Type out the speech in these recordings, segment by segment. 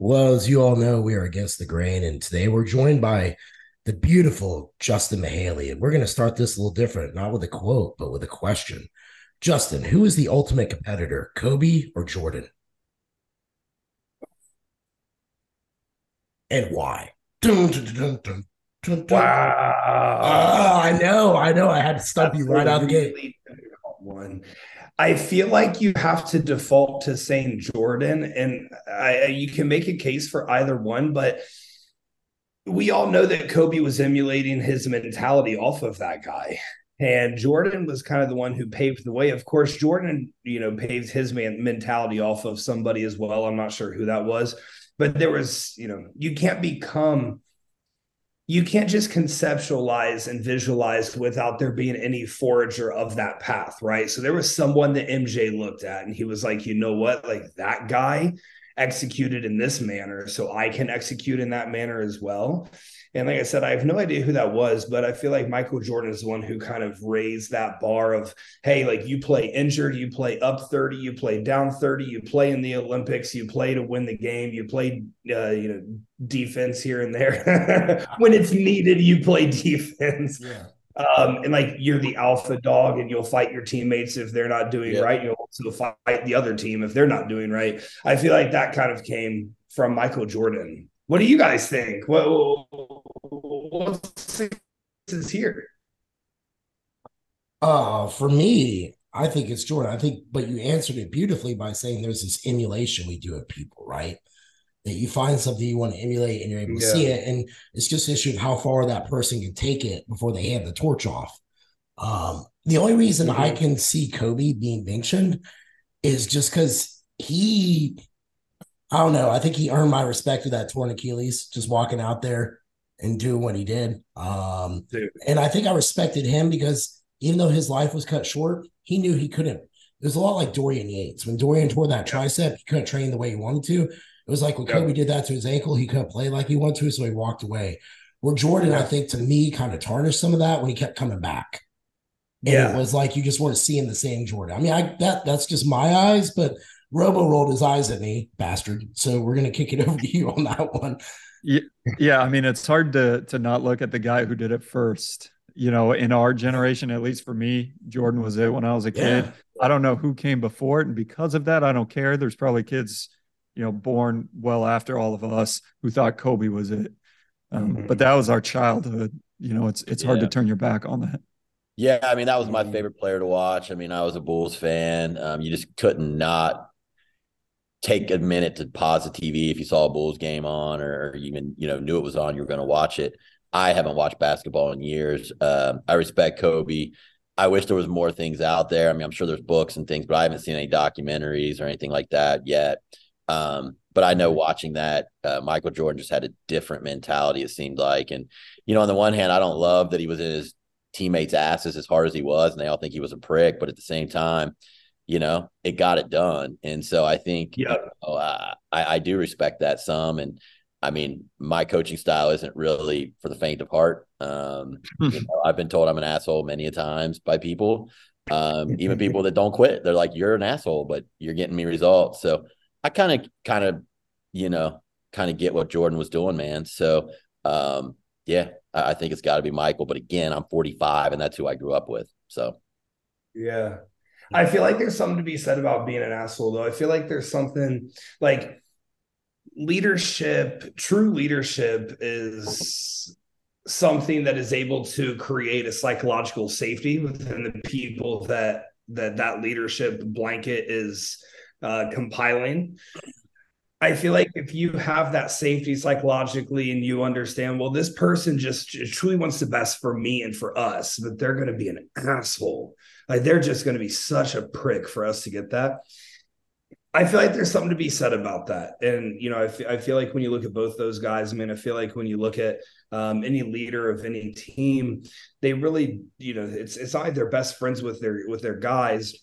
Well, as you all know, we are against the grain, and today we're joined by the beautiful Justin Mihaly. And we're going to start this a little different, not with a quote, but with a question. Justin, who is the ultimate competitor, Kobe or Jordan? And why? Dun, dun, dun, wow. Oh, I know, I know. I had to stump That's you right out of the gate. One. I feel like you have to default to saying Jordan, and I, you can make a case for either one, but we all know that Kobe was emulating his mentality off of that guy. And Jordan was kind of the one who paved the way. Of course, Jordan, you know, paved his man- mentality off of somebody as well. I'm not sure who that was, but there was, you know, you can't become you can't just conceptualize and visualize without there being any forager of that path, right? So there was someone that MJ looked at and he was like, you know what? Like that guy executed in this manner, so I can execute in that manner as well. And like I said, I have no idea who that was, but I feel like Michael Jordan is the one who kind of raised that bar of, hey, like you play injured, you play up 30, you play down 30, you play in the Olympics, you play to win the game, you play, uh, you know, defense here and there. when it's needed, you play defense. Yeah. Um, and like you're the alpha dog and you'll fight your teammates if they're not doing yeah. right. You'll also fight the other team if they're not doing right. I feel like that kind of came from Michael Jordan. What do you guys think? What what's is here? Uh for me, I think it's Jordan. I think, but you answered it beautifully by saying there's this emulation we do of people, right? That you find something you want to emulate and you're able to yeah. see it. And it's just an issue of how far that person can take it before they hand the torch off. Um, the only reason mm-hmm. I can see Kobe being mentioned is just because he I don't know. I think he earned my respect with that torn Achilles, just walking out there and doing what he did. Um, and I think I respected him because even though his life was cut short, he knew he couldn't. It was a lot like Dorian Yates. When Dorian tore that tricep, he couldn't train the way he wanted to. It was like when Kobe did that to his ankle, he couldn't play like he wanted to, so he walked away. Where Jordan, I think, to me, kind of tarnished some of that when he kept coming back. And yeah. it was like you just weren't seeing the same Jordan. I mean, I that that's just my eyes, but Robo rolled his eyes at me, bastard. So we're gonna kick it over to you on that one. Yeah, yeah. I mean, it's hard to to not look at the guy who did it first. You know, in our generation, at least for me, Jordan was it when I was a kid. Yeah. I don't know who came before it, and because of that, I don't care. There's probably kids, you know, born well after all of us who thought Kobe was it. Um, mm-hmm. But that was our childhood. You know, it's it's hard yeah. to turn your back on that. Yeah, I mean that was my mm-hmm. favorite player to watch. I mean, I was a Bulls fan. Um, you just couldn't not take a minute to pause the TV if you saw a Bulls game on or even you know knew it was on, you were going to watch it. I haven't watched basketball in years. Um, I respect Kobe. I wish there was more things out there. I mean, I'm sure there's books and things, but I haven't seen any documentaries or anything like that yet. Um, but I know watching that, uh, Michael Jordan just had a different mentality. It seemed like, and you know, on the one hand, I don't love that he was in his teammates' asses as hard as he was, and they all think he was a prick. But at the same time, you know, it got it done. And so I think, yeah, you know, uh, I, I do respect that some. And I mean, my coaching style isn't really for the faint of heart. Um, you know, I've been told I'm an asshole many a times by people, um, even people that don't quit. They're like, "You're an asshole, but you're getting me results." So I kind of, kind of, you know, kind of get what Jordan was doing, man. So um, yeah, I, I think it's got to be Michael. But again, I'm 45, and that's who I grew up with. So yeah, I feel like there's something to be said about being an asshole, though. I feel like there's something like leadership, true leadership is something that is able to create a psychological safety within the people that that that leadership blanket is uh, compiling. I feel like if you have that safety psychologically and you understand, well, this person just truly wants the best for me and for us, but they're going to be an asshole. Like they're just going to be such a prick for us to get that. I feel like there's something to be said about that. And, you know, I, f- I feel like when you look at both those guys, I mean, I feel like when you look at um, any leader of any team, they really, you know, it's, it's not like they're best friends with their, with their guys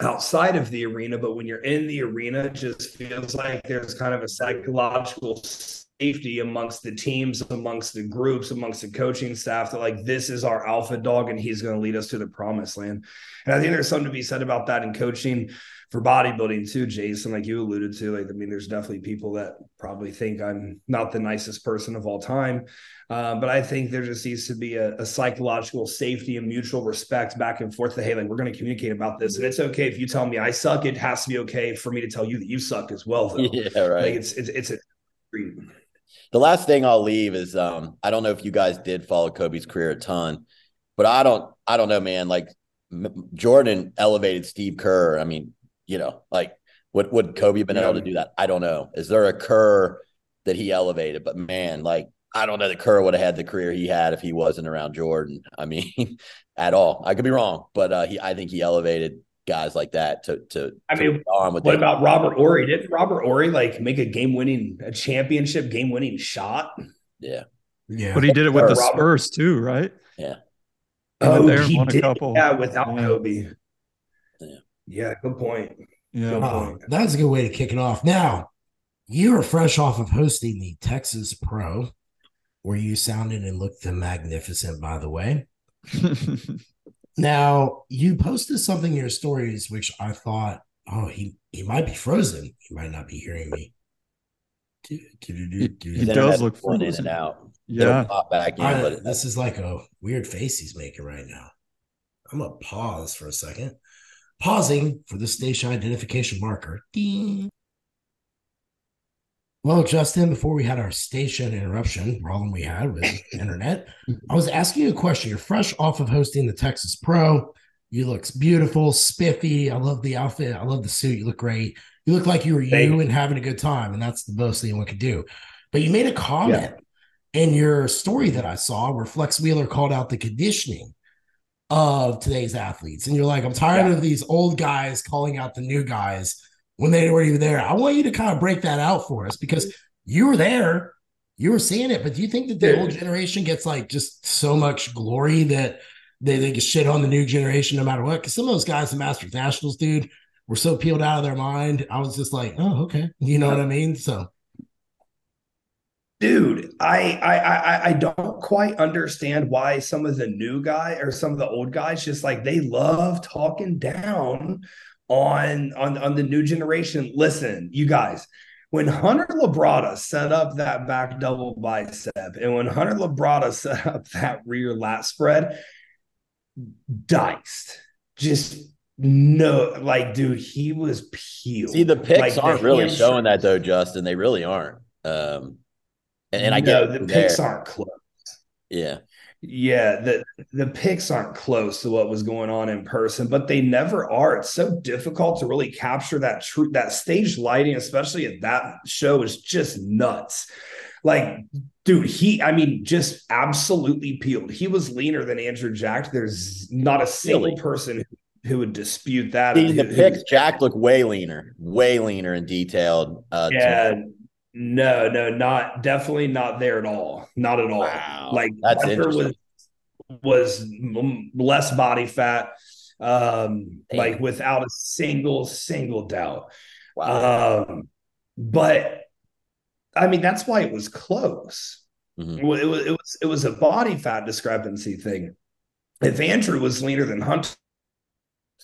outside of the arena, but when you're in the arena, just feels like there's kind of a psychological safety amongst the teams, amongst the groups, amongst the coaching staff that like this is our alpha dog and he's going to lead us to the promised land. And I think there's something to be said about that in coaching for bodybuilding too, Jason, like you alluded to. Like, I mean, there's definitely people that probably think I'm not the nicest person of all time. Uh, but I think there just needs to be a, a, psychological safety and mutual respect back and forth. That hey, like we're going to communicate about this, and it's okay if you tell me I suck. It has to be okay for me to tell you that you suck as well. Though. Yeah, right. Like it's it's it's a. The last thing I'll leave is um, I don't know if you guys did follow Kobe's career a ton, but I don't I don't know, man. Like Jordan elevated Steve Kerr. I mean, you know, like would would Kobe have been yeah. able to do that? I don't know. Is there a Kerr that he elevated? But man, like I don't know that Kerr would have had the career he had if he wasn't around Jordan. I mean, at all. I could be wrong, but uh, he I think he elevated guys like that to to. I mean, to on with what them. about Robert Horry? Did Robert Horry like make a game winning, a championship game winning shot? Yeah, yeah. But he did it with or the Robert. Spurs too, right? Yeah. oh, he did. Yeah, without yeah. Kobe. Yeah. Yeah. Good point. Yeah. Good uh, point. that's a good way to kick it off. Now, you are fresh off of hosting the Texas Pro where you sounded and looked magnificent, by the way. now, you posted something in your stories, which I thought, oh, he, he might be frozen. He might not be hearing me. He does look frozen. in and out. Yeah. Pop back in, I, but this is like a weird face he's making right now. I'm going to pause for a second. Pausing for the station identification marker. Ding. Well, Justin, before we had our station interruption problem we had with internet, I was asking you a question. You're fresh off of hosting the Texas Pro. You look beautiful, spiffy. I love the outfit. I love the suit. You look great. You look like you were you and having a good time, and that's the most anyone could do. But you made a comment yeah. in your story that I saw where Flex Wheeler called out the conditioning of today's athletes, and you're like, I'm tired yeah. of these old guys calling out the new guys when they weren't even there. I want you to kind of break that out for us because you were there, you were seeing it. But do you think that the Dude. old generation gets like just so much glory that they, they get shit on the new generation no matter what? Because some of those guys in Masters Nationals, dude, were so peeled out of their mind. I was just like, oh, okay. You know what I mean? So dude I, I i i don't quite understand why some of the new guy or some of the old guys just like they love talking down on on on the new generation. Listen, you guys, when Hunter Labrada set up that back double bicep, and when Hunter Labrada set up that rear lat spread, diced. Just no, like, dude, he was peeled. See, the pics like, aren't the really showing that though, Justin. They really aren't. Um, and, and I know the pics aren't close. Yeah. Yeah, the the pics aren't close to what was going on in person, but they never are. It's so difficult to really capture that true that stage lighting, especially at that show, is just nuts. Like, dude, he, I mean, just absolutely peeled. He was leaner than Andrew Jacked. There's not a single person who would dispute that. See, the pics, Jacked looked way leaner, way leaner and detailed. Uh, yeah, no, no, not definitely not there at all. Not at all. Wow. Like that's was was less body fat, um, Damn. like without a single single doubt. Wow. Um, but I mean, that's why it was close. Mm-hmm. It, was, it was it was a body fat discrepancy thing. If Andrew was leaner than Hunter,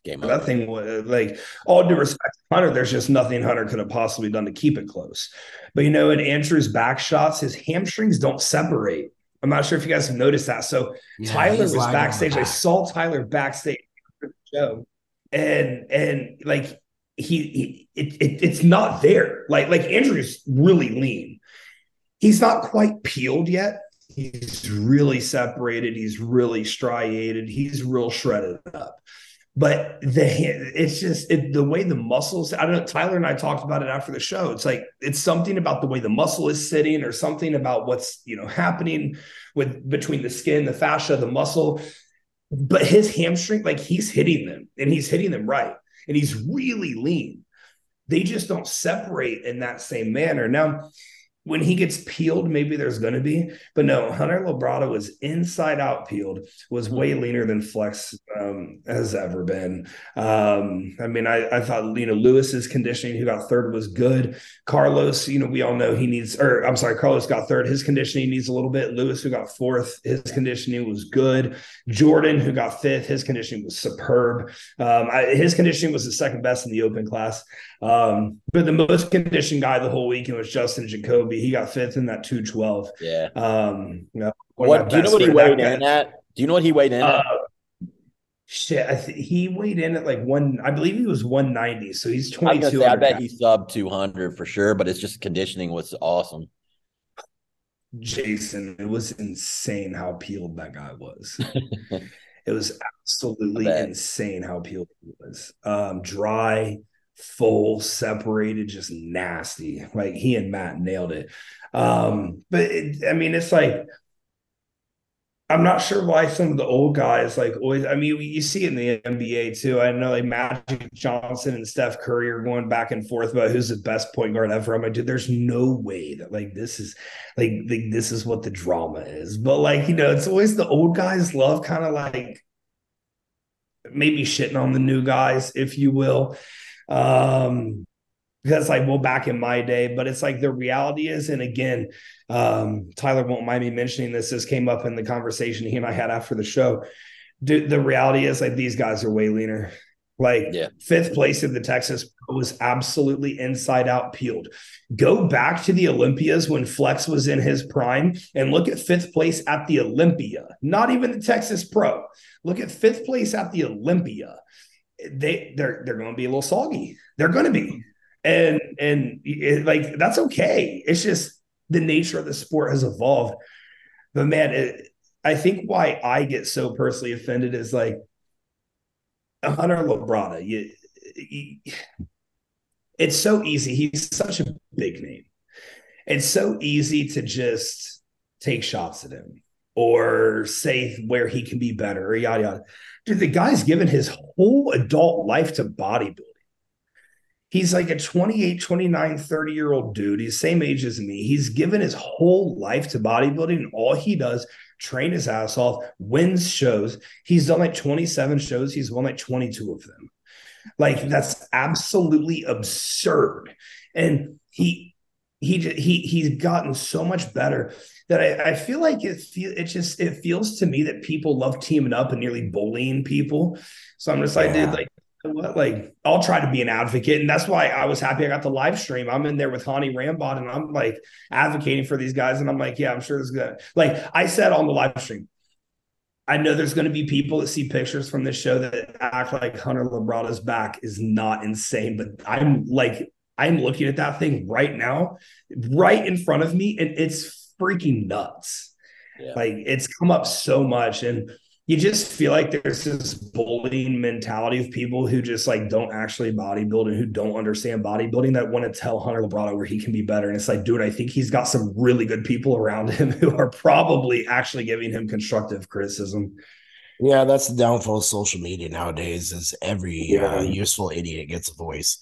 game over. Nothing like all due respect to Hunter, there's just nothing Hunter could have possibly done to keep it close. But you know, in Andrew's back shots, his hamstrings don't separate. I'm not sure if you guys have noticed that. So yeah, Tyler was backstage. Back. I saw Tyler backstage for the show, and and like he, he it, it, it's not there. Like like Andrew's really lean. He's not quite peeled yet. He's really separated. He's really striated. He's real shredded up but the it's just it, the way the muscles i don't know tyler and i talked about it after the show. It's like it's something about the way the muscle is sitting or something about what's you know happening with between the skin the fascia the muscle. But his hamstring like he's hitting them and he's hitting them right and he's really lean. They just don't separate in that same manner. Now when he gets peeled, maybe there's going to be, but no, Hunter Labrada was inside out peeled, was way hmm. leaner than Flex um, has ever been. Um, I mean, I, I thought, you know, Lewis's conditioning, who got third, was good. Carlos, you know, we all know he needs, or I'm sorry, Carlos got third. His conditioning needs a little bit. Lewis, who got fourth, his conditioning was good. Jordan, who got fifth, his conditioning was superb. Um, I, his conditioning was the second best in the open class. Um, but the most conditioned guy the whole weekend was Justin Jacoby. He got fifth in that 212. Yeah. Um, you know, what do you know what he weighed in at? Do you know what he weighed in uh, at? Shit, I th- he weighed in at like one. I believe he was one ninety. So he's twenty two. I bet he sub two hundred for sure. But it's just conditioning was awesome. Jason, it was insane how peeled that guy was. it was absolutely insane how peeled he was. Um, dry, full, separated, just nasty. Like he and Matt nailed it. Um, but it, I mean, it's like I'm not sure why some of the old guys like always. I mean, you see in the NBA too. I know like Magic Johnson and Steph Curry are going back and forth about who's the best point guard ever. I'm like, dude, there's no way that like this is like, like this is what the drama is. But like you know, it's always the old guys love kind of like maybe shitting on the new guys, if you will. Um, that's like well back in my day but it's like the reality is and again um, tyler won't mind me mentioning this this came up in the conversation he and i had after the show. Dude, the reality is like these guys are way leaner. Like yeah. fifth place in the texas was absolutely inside out peeled. Go back to the olympias when flex was in his prime and look at fifth place at the olympia not even the texas pro. Look at fifth place at the olympia they they're they're going to be a little soggy. They're going to be, and and it, like that's okay. It's just the nature of the sport has evolved. But man, it, I think why I get so personally offended is like Hunter Labrada. You, you, it's so easy. He's such a big name. It's so easy to just take shots at him or say where he can be better or yada yada. Dude, the guy's given his whole adult life to bodybuilding. He's like a 28, 29, 30 year old dude. He's same age as me. He's given his whole life to bodybuilding. And all he does, train his ass off, wins shows. He's done like 27 shows. He's won like 22 of them. Like that's absolutely absurd. And he he he he's gotten so much better that I, I feel like it feel it just it feels to me that people love teaming up and nearly bullying people. So I'm just like, dude, like what? Like, I'll try to be an advocate. And that's why I was happy I got the live stream. I'm in there with Hani Rambod and I'm like advocating for these guys. And I'm like, yeah, I'm sure it's good. Like I said on the live stream, I know there's going to be people that see pictures from this show that act like Hunter Labrada's back is not insane, but I'm like, I'm looking at that thing right now, right in front of me, and it's freaking nuts. Yeah. Like it's come up so much. And you just feel like there's this bullying mentality of people who just like don't actually bodybuild and who don't understand bodybuilding that want to tell Hunter Labrada where he can be better. And it's like, dude, I think he's got some really good people around him who are probably actually giving him constructive criticism. Yeah, that's the downfall of social media nowadays. Is every yeah. uh, useful idiot gets a voice.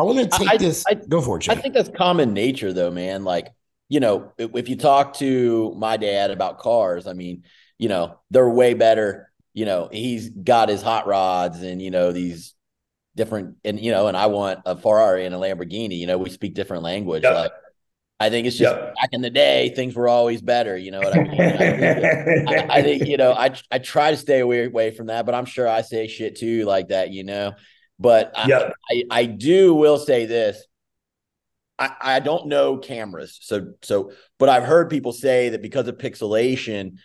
I want to take I, this. I, go for it. Jay. I think that's common nature, though, man. Like you know, if you talk to my dad about cars, I mean, you know, they're way better. You know, he's got his hot rods and, you know, these different, and, you know, and I want a Ferrari and a Lamborghini. You know, we speak different language. Yep. Like, I think it's just yep. back in the day, things were always better. You know what I mean? I, think, I, I, think, you know, I I try to stay away, away from that, but I'm sure I say shit too like that, you know. But yep. I, I, I do will say this. I, I don't know cameras, so so, but I've heard people say that because of pixelation,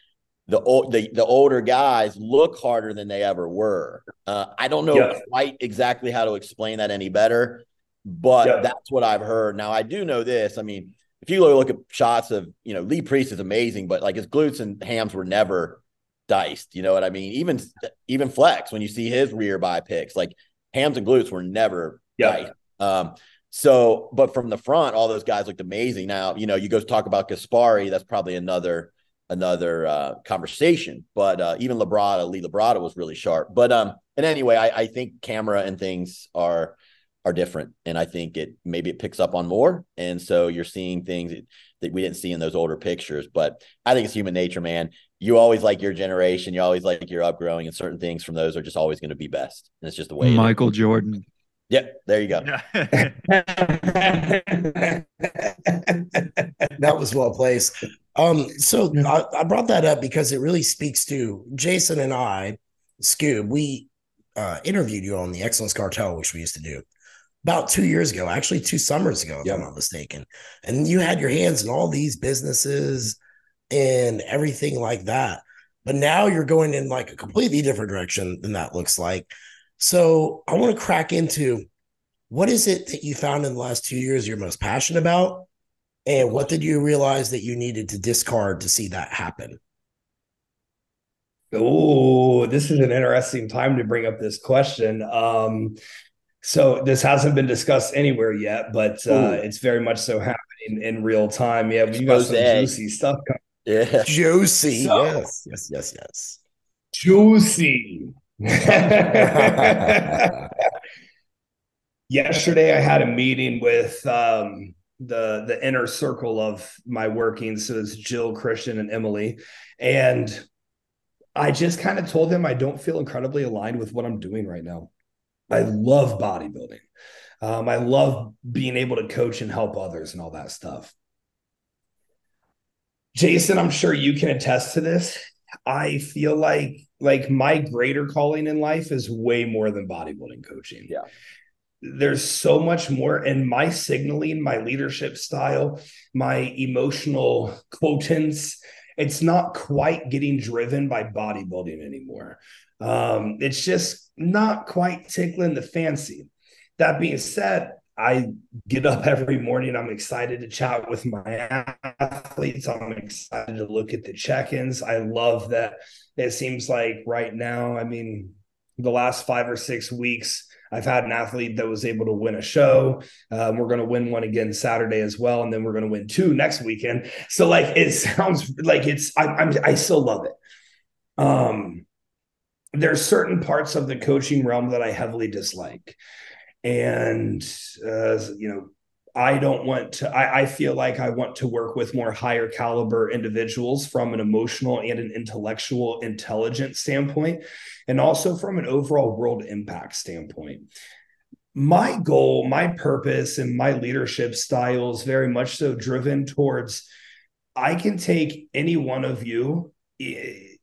the old the the older guys look harder than they ever were. Uh, I don't know yeah. quite exactly how to explain that any better, but yeah. that's what I've heard. Now I do know this. I mean, if you look at shots of you know Lee Priest is amazing, but like his glutes and hams were never diced. You know what I mean? Even even Flex when you see his rear by pics, like hams and glutes were never yeah. diced. Um, so, but from the front, all those guys looked amazing. Now, you know, you go talk about Gaspari, that's probably another another uh, conversation. But uh, even Labrada, Lee Labrada was really sharp. But um, and anyway, I, I think camera and things are are different. And I think it maybe it picks up on more. And so you're seeing things that, that we didn't see in those older pictures. But I think it's human nature, man. You always like your generation, you always like your upgrowing, and certain things from those are just always going to be best. And it's just the way Michael Jordan. Yep, there you go. that was well placed. Um, so I, I, brought that up because it really speaks to Jason and I, Scoob. We uh, interviewed you on the Excellence Cartel, which we used to do about two years ago, actually two summers ago, if yep. I'm not mistaken. And you had your hands in all these businesses and everything like that. But now you're going in like a completely different direction than that looks like. So I want to crack into what is it that you found in the last two years you're most passionate about? And what did you realize that you needed to discard to see that happen? Oh, this is an interesting time to bring up this question. Um, so this hasn't been discussed anywhere yet, but uh, it's very much so happening in real time. Yeah, you got some juicy stuff coming. Yeah, juicy. So, yes, yes, yes, yes. Juicy. Yesterday, I had a meeting with um, the the inner circle of my working. So it's Jill, Christian, and Emily, and I just kind of told them I don't feel incredibly aligned with what I'm doing right now. I love bodybuilding. Um, I love being able to coach and help others and all that stuff. Jason, I'm sure you can attest to this. I feel like like my greater calling in life is way more than bodybuilding coaching. Yeah. There's so much more and my signaling, my leadership style, my emotional quotants, it's not quite getting driven by bodybuilding anymore. Um, it's just not quite tickling the fancy. That being said, I get up every morning. I'm excited to chat with my athletes. I'm excited to look at the check ins. I love that it seems like right now, I mean, the last five or six weeks, I've had an athlete that was able to win a show. Um, we're going to win one again Saturday as well, and then we're going to win two next weekend. So, like, it sounds like it's I, I'm I still love it. Um, there's certain parts of the coaching realm that I heavily dislike. And, uh, you know, I don't want to, I, I, feel like I want to work with more higher caliber individuals from an emotional and an intellectual intelligence standpoint, and also from an overall world impact standpoint. My goal, my purpose, and my leadership style is very much so driven towards I can take any one of you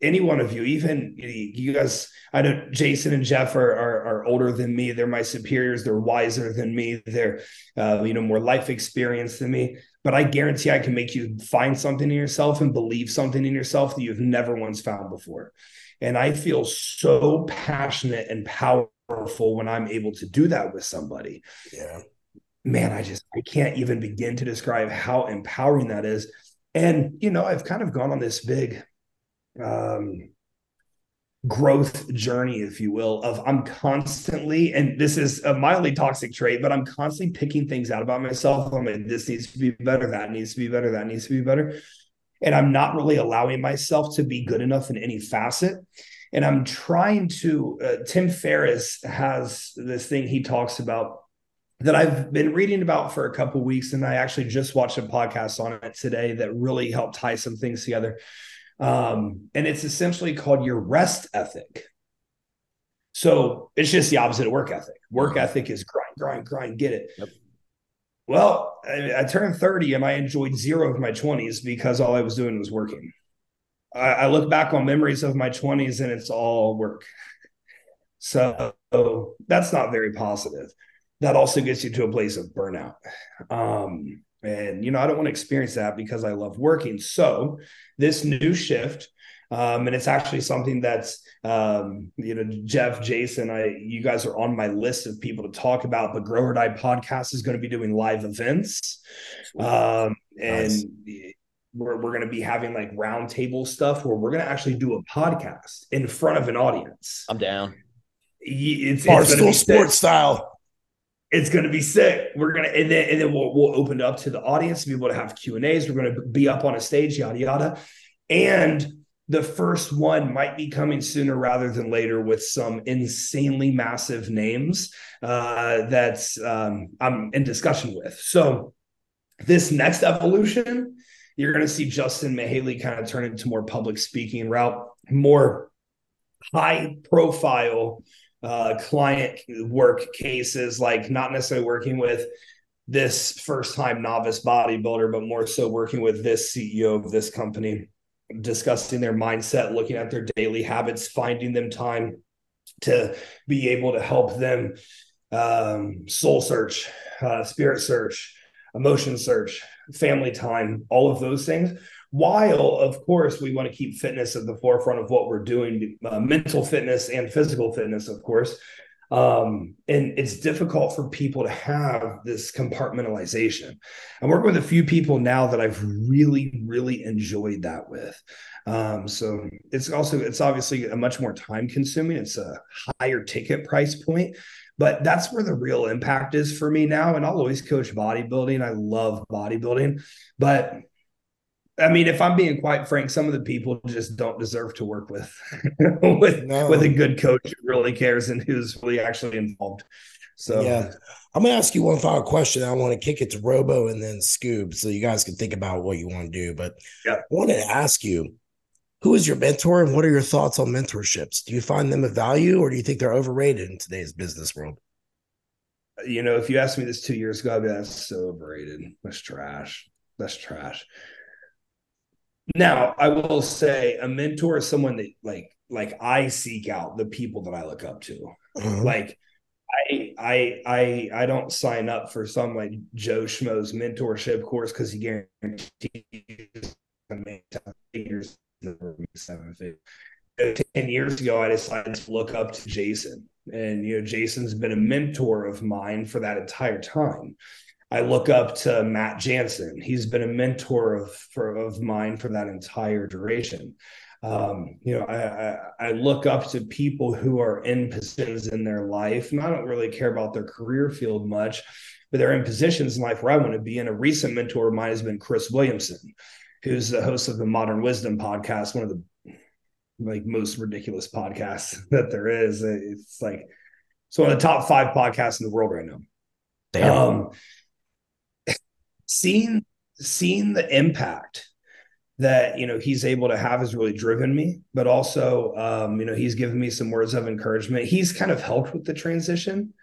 any one of you, even you guys, I know Jason and Jeff are, are, are older than me. They're my superiors. They're wiser than me. They're, uh, you know, more life experience than me. But I guarantee I can make you find something in yourself and believe something in yourself that you've never once found before. And I feel so passionate and powerful when I'm able to do that with somebody. Yeah. Man, I just I can't even begin to describe how empowering that is. And you know, I've kind of gone on this big um, growth journey, if you will, of I'm constantly, and this is a mildly toxic trait, but I'm constantly picking things out about myself. I'm like, this needs to be better, that needs to be better, that needs to be better. And I'm not really allowing myself to be good enough in any facet. And I'm trying to, uh, Tim Ferriss has this thing he talks about that I've been reading about for a couple weeks, and I actually just watched a podcast on it today that really helped tie some things together. Um, and it's essentially called your rest ethic. So it's just the opposite of work ethic. Work ethic is grind, grind, grind, get it. Yep. Well, I, I, turned 30 and I enjoyed zero of my 20s because all I was doing was working. I, I look back on memories of my 20s and it's all work. So that's not very positive. That also gets you to a place of burnout. Um, and, you know, I don't want to experience that because I love working. So, this new shift, um, and it's actually something that's, um, you know, Jeff, Jason, I, you guys are on my list of people to talk about. But Grow or Die podcast is going to be doing live events. Um, and nice. we're, we're going to be having like roundtable stuff where we're going to actually do a podcast in front of an audience. I'm down. It's, it's Barstool sports style it's going to be sick. We're going to, and then, and then we'll, we'll open it up to the audience to be able to have Q and A's. We're going to be up on a stage, yada, yada. And the first one might be coming sooner rather than later with some insanely massive names uh, that's um, I'm in discussion with. So this next evolution, you're going to see Justin Mihaly kind of turn into more public speaking route, more high profile uh, client work cases, like not necessarily working with this first time novice bodybuilder, but more so working with this CEO of this company, discussing their mindset, looking at their daily habits, finding them time to be able to help them um, soul search, uh, spirit search, emotion search, family time, all of those things. While, of course, we want to keep fitness at the forefront of what we're doing, uh, mental fitness and physical fitness, of course. Um, and it's difficult for people to have this compartmentalization. I'm working with a few people now that I've really, really enjoyed that with. Um, so it's also it's obviously a much more time consuming. It's a higher ticket price point, but that's where the real impact is for me now. And I'll always coach bodybuilding. I love bodybuilding, but I mean, if I'm being quite frank, some of the people just don't deserve to work with with no. with a good coach who really cares and who's really actually involved. So yeah, I'm gonna ask you one final question. I want to kick it to Robo and then Scoob, so you guys can think about what you want to do. But yeah. I wanted to ask you, who is your mentor, and what are your thoughts on mentorships? Do you find them of value, or do you think they're overrated in today's business world? You know, if you asked me this two years ago, I'd be like, that's so overrated. That's trash. That's trash. Now, I will say a mentor is someone that like like I seek out the people that I look up to. Mm-hmm. Like I I I I don't sign up for some like Joe Schmo's mentorship course because he guarantees years seven Ten years ago, I decided to look up to Jason, and you know Jason's been a mentor of mine for that entire time. I look up to Matt Jansen. He's been a mentor of for, of mine for that entire duration. Um, you know, I, I, I look up to people who are in positions in their life, and I don't really care about their career field much, but they're in positions in life where I want to be. And a recent mentor of mine has been Chris Williamson, who's the host of the Modern Wisdom podcast, one of the like most ridiculous podcasts that there is. It's like it's one of the top five podcasts in the world right now. Damn. Um, seeing seeing the impact that you know he's able to have has really driven me but also um, you know he's given me some words of encouragement. He's kind of helped with the transition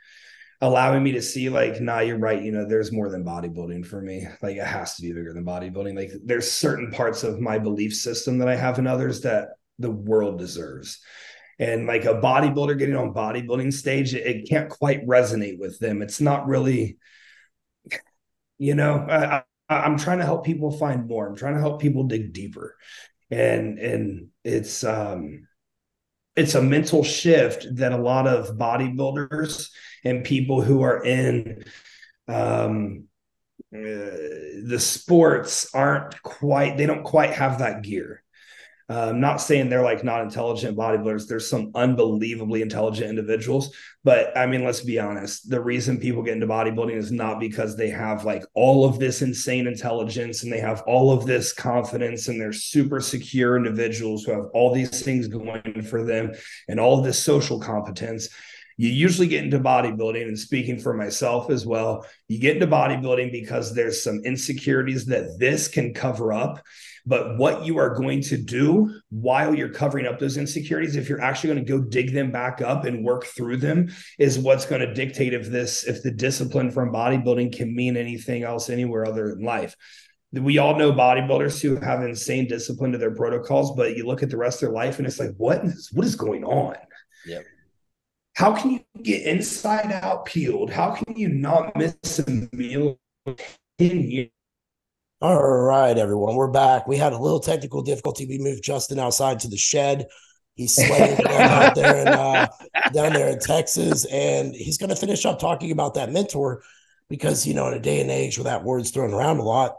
allowing me to see like nah you're right. You know there's more than bodybuilding for me. Like it has to be bigger than bodybuilding. Like there's certain parts of my belief system that i have in others that the world deserves. And like a bodybuilder getting on bodybuilding stage it, it can't quite resonate with them. It's not really you know, I, I, am trying to help people find more. I'm trying to help people dig deeper, and and it's um, it's a mental shift that a lot of bodybuilders and people who are in um, uh, the sports aren't quite. They don't quite have that gear I'm um, not saying they're like not intelligent bodybuilders. There's some unbelievably intelligent individuals, but I mean, let's be honest. The reason people get into bodybuilding is not because they have like all of this insane intelligence and they have all of this confidence and they're super secure individuals who have all these things going for them and all this social competence you usually get into bodybuilding and speaking for myself as well you get into bodybuilding because there's some insecurities that this can cover up but what you are going to do while you're covering up those insecurities if you're actually going to go dig them back up and work through them is what's going to dictate if this if the discipline from bodybuilding can mean anything else anywhere other in life we all know bodybuilders who have insane discipline to their protocols but you look at the rest of their life and it's like what is what is going on yep how can you get inside out peeled? How can you not miss a meal in years? All right, everyone, we're back. We had a little technical difficulty. We moved Justin outside to the shed. He's sweating out there in, uh, down there in Texas, and he's going to finish up talking about that mentor because you know, in a day and age where that word's thrown around a lot,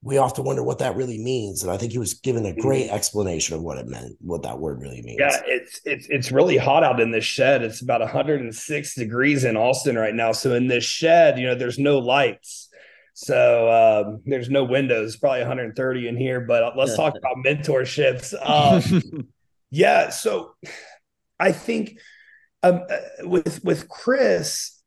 we often wonder what that really means. And I think he was given a great mm-hmm. explanation of what it meant, what that word really means. Yeah, it's it's it's really hot out in this shed. It's about 106 degrees in Austin right now. So in this shed, you know, there's no lights. So um, there's no windows, probably 130 in here. But let's talk about mentorships. Um, yeah, so I think um, uh, with with Chris,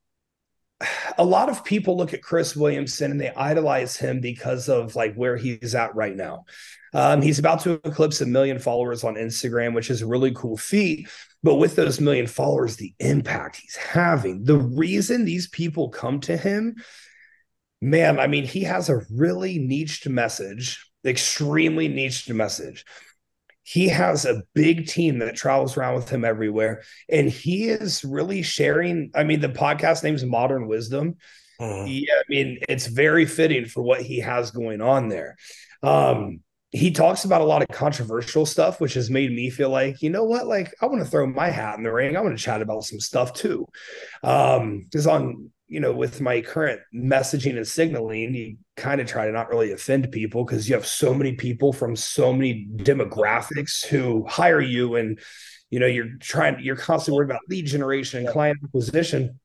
a lot of people look at Chris Williamson and they idolize him because of like where he's at right now. Um, he's about to eclipse a million followers on Instagram, which is a really cool feat. But with those million followers, the impact he's having, the reason these people come to him, man, I mean, he has a really niched message, extremely niched message. He has a big team that travels around with him everywhere and he is really sharing i mean the podcast name's modern wisdom. Uh-huh. yeah i mean it's very fitting for what he has going on there. Um he talks about a lot of controversial stuff which has made me feel like you know what? Like i want to throw my hat in the ring. I want to chat about some stuff too. Um because on you know, with my current messaging and signaling, you kind of try to not really offend people because you have so many people from so many demographics who hire you and you know you're trying you're constantly worried about lead generation and client acquisition.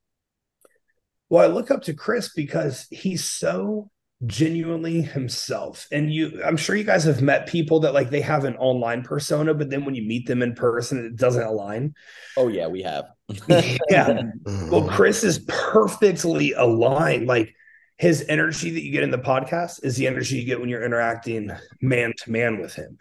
Well i look up to chris because he's so genuinely himself. And you i'm sure you guys have met people that like they have an online persona but then when you meet them in person it doesn't align. Oh yeah we have yeah. Well chris is perfectly aligned. Like his energy that you get in the podcast is the energy you get when you're interacting man to man with him.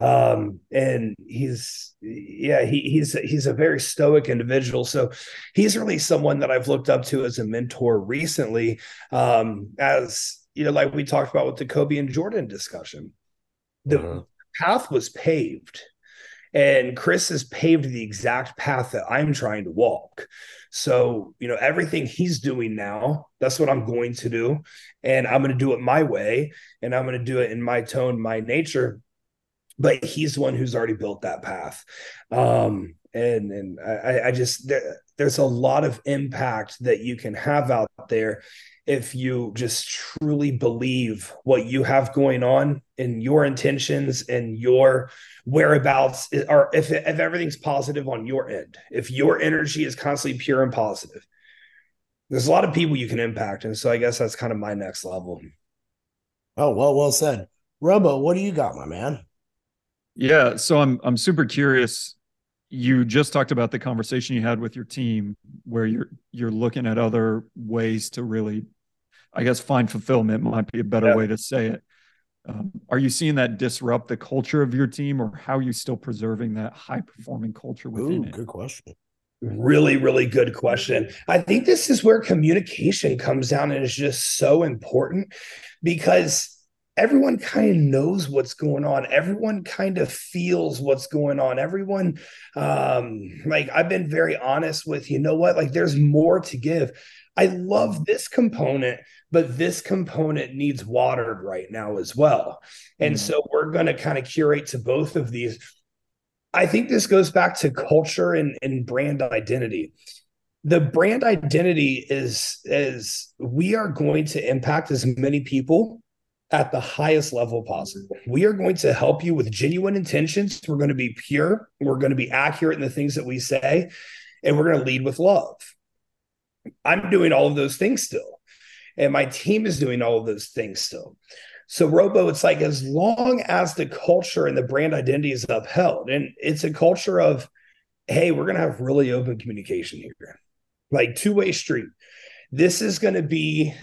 Um and he's yeah he, he's he's a very stoic individual. So he's really someone that i've looked up to as a mentor recently um as you know, like we talked about with the Kobe and Jordan discussion, the uh-huh. path was paved. And Chris has paved the exact path that I'm trying to walk. So, you know, everything he's doing now, that's what I'm going to do. And I'm going to do it my way. And I'm going to do it in my tone, my nature. But he's the one who's already built that path. Um, and and I, I just there's a lot of impact that you can have out there if you just truly believe what you have going on and your intentions and your whereabouts are if, if everything's positive on your end if your energy is constantly pure and positive. There's a lot of people you can impact. And so i guess that's kind of my next level. Oh well well said. Robo what do you got my man? Yeah so i'm i'm super curious you just talked about the conversation you had with your team where you're you're looking at other ways to really I guess find fulfillment might be a better yeah. way to say it. Um, are you seeing that disrupt the culture of your team, or how are you still preserving that high performing culture within Ooh, it? Good question. Really, really good question. I think this is where communication comes down and is just so important because everyone kind of knows what's going on everyone kind of feels what's going on everyone um like i've been very honest with you know what like there's more to give i love this component but this component needs watered right now as well. And mm so we're going to kind of curate to both of these. I think this goes back to culture and, and brand identity. The brand identity is is we are going to impact as many people at the highest level possible. We are going to help you with genuine intentions. We're going to be pure. We're going to be accurate in the things that we say, and we're going to lead with love. I'm doing all of those things still. And my team is doing all of those things still. So, Robo, it's like as long as the culture and the brand identity is upheld, and it's a culture of, hey, we're going to have really open communication here, like two way street. This is going to be,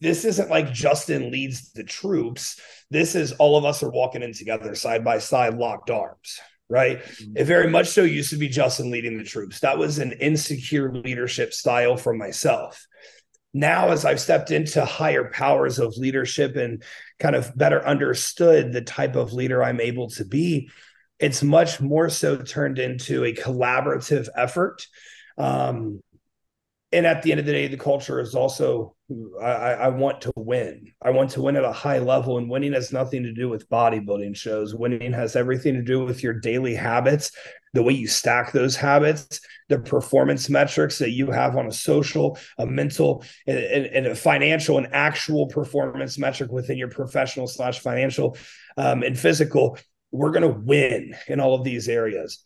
this isn't like Justin leads the troops. This is all of us are walking in together side by side, locked arms, right? Mm-hmm. It very much so used to be Justin leading the troops. That was an insecure leadership style for myself now as I've stepped into higher powers of leadership and kind of better understood the type of leader I'm able to be, it's much more so turned into a collaborative effort. Um, and at the end of the day, the culture is also I, I, want to win. I want to win at a high level, and winning has nothing to do with bodybuilding shows. Winning has everything to do with your daily habits, the way you stack those habits, the performance metrics that you have on a social, a mental, and, and a financial and actual performance metric within your professional slash financial um, and physical. We're going to win in all of these areas.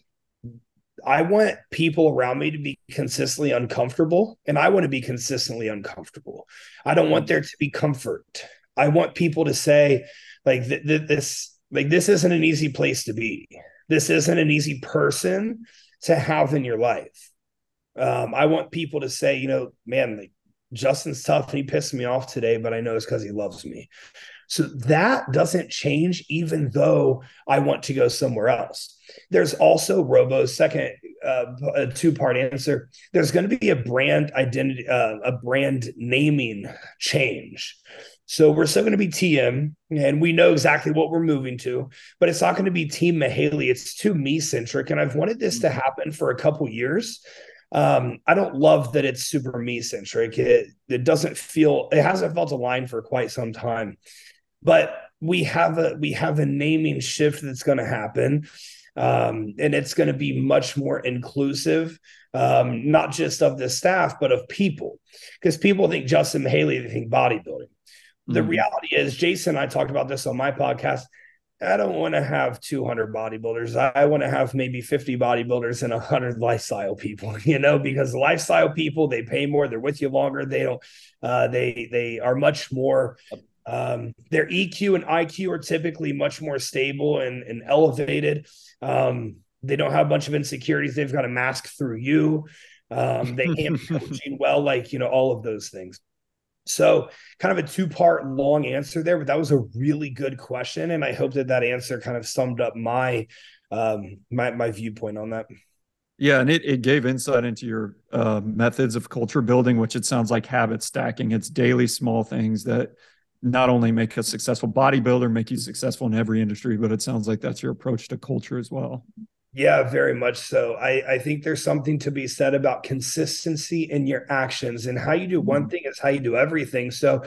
I want people around me to be consistently uncomfortable, and I want to be consistently uncomfortable. I don't want there to be comfort. I want people to say, like, th- th- this, like, this isn't an easy place to be. This isn't an easy person to have in your life. Um, I want people to say, you know, man, like, Justin's tough and he pissed me off today, but I know it's because he loves me. So that doesn't change, even though I want to go somewhere else. There's also Robo's second uh, two part answer. There's going to be a brand identity, uh, a brand naming change. So we're still going to be TM, and we know exactly what we're moving to, but it's not going to be Team Mihaly. It's too me centric, and I've wanted this to happen for a couple years. Um, I don't love that it's super me centric. It it doesn't feel it hasn't felt aligned for quite some time but we have a we have a naming shift that's going to happen um, and it's going to be much more inclusive um, not just of the staff but of people because people think Justin Mihaly they think bodybuilding the mm-hmm. reality is jason i talked about this on my podcast I don't want to have 200 bodybuilders. I want to have maybe 50 bodybuilders and 100 lifestyle people, you know, because lifestyle people, they pay more, they're with you longer. They don't, uh, they, they are much more um, their EQ and IQ are typically much more stable and, and elevated. Um, they don't have a bunch of insecurities. They've got a mask through you. Um, they can't coaching well, like you know, all of those things. So, kind of a two part long answer there, but that was a really good question, and I hope that that answer kind of summed up my um, my my viewpoint on that. Yeah, and it, it gave insight into your uh, methods of culture building, which it sounds like habit stacking. It's daily small things that not only make a successful bodybuilder, make you successful in every industry, but it sounds like that's your approach to culture as well. Yeah, very much so. I, I think there's something to be said about consistency in your actions and how you do one mm-hmm. thing is how you do everything. So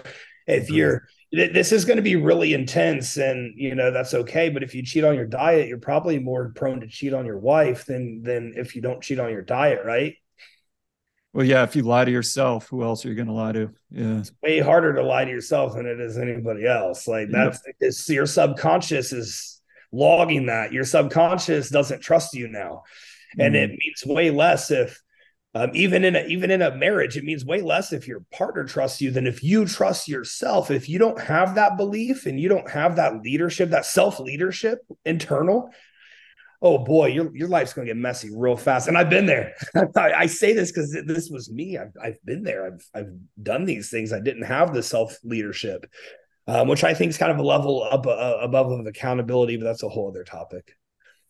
if you're this is going to be really intense and you know that's okay but if you cheat on your diet you're probably more prone to cheat on your wife than than if you don't cheat on your diet right well, yeah, if you lie to yourself, who else are you going to lie to? Yeah. It's way harder to lie to yourself than it is anybody else. Like that's your subconscious is logging that. Your subconscious doesn't trust you now. And mm. it means way less if um, even in a even in a marriage, it means way less if your partner trusts you than if you trust yourself. If you don't have that belief and you don't have that leadership, that self leadership internal, oh boy, your your life's going to get messy real fast. And I've been there. I, I, say this because this was me. I've, I've been there. I've I've done these things. I didn't have the self leadership, um, which I think is kind of a level up uh, above of accountability, but that's a whole other topic.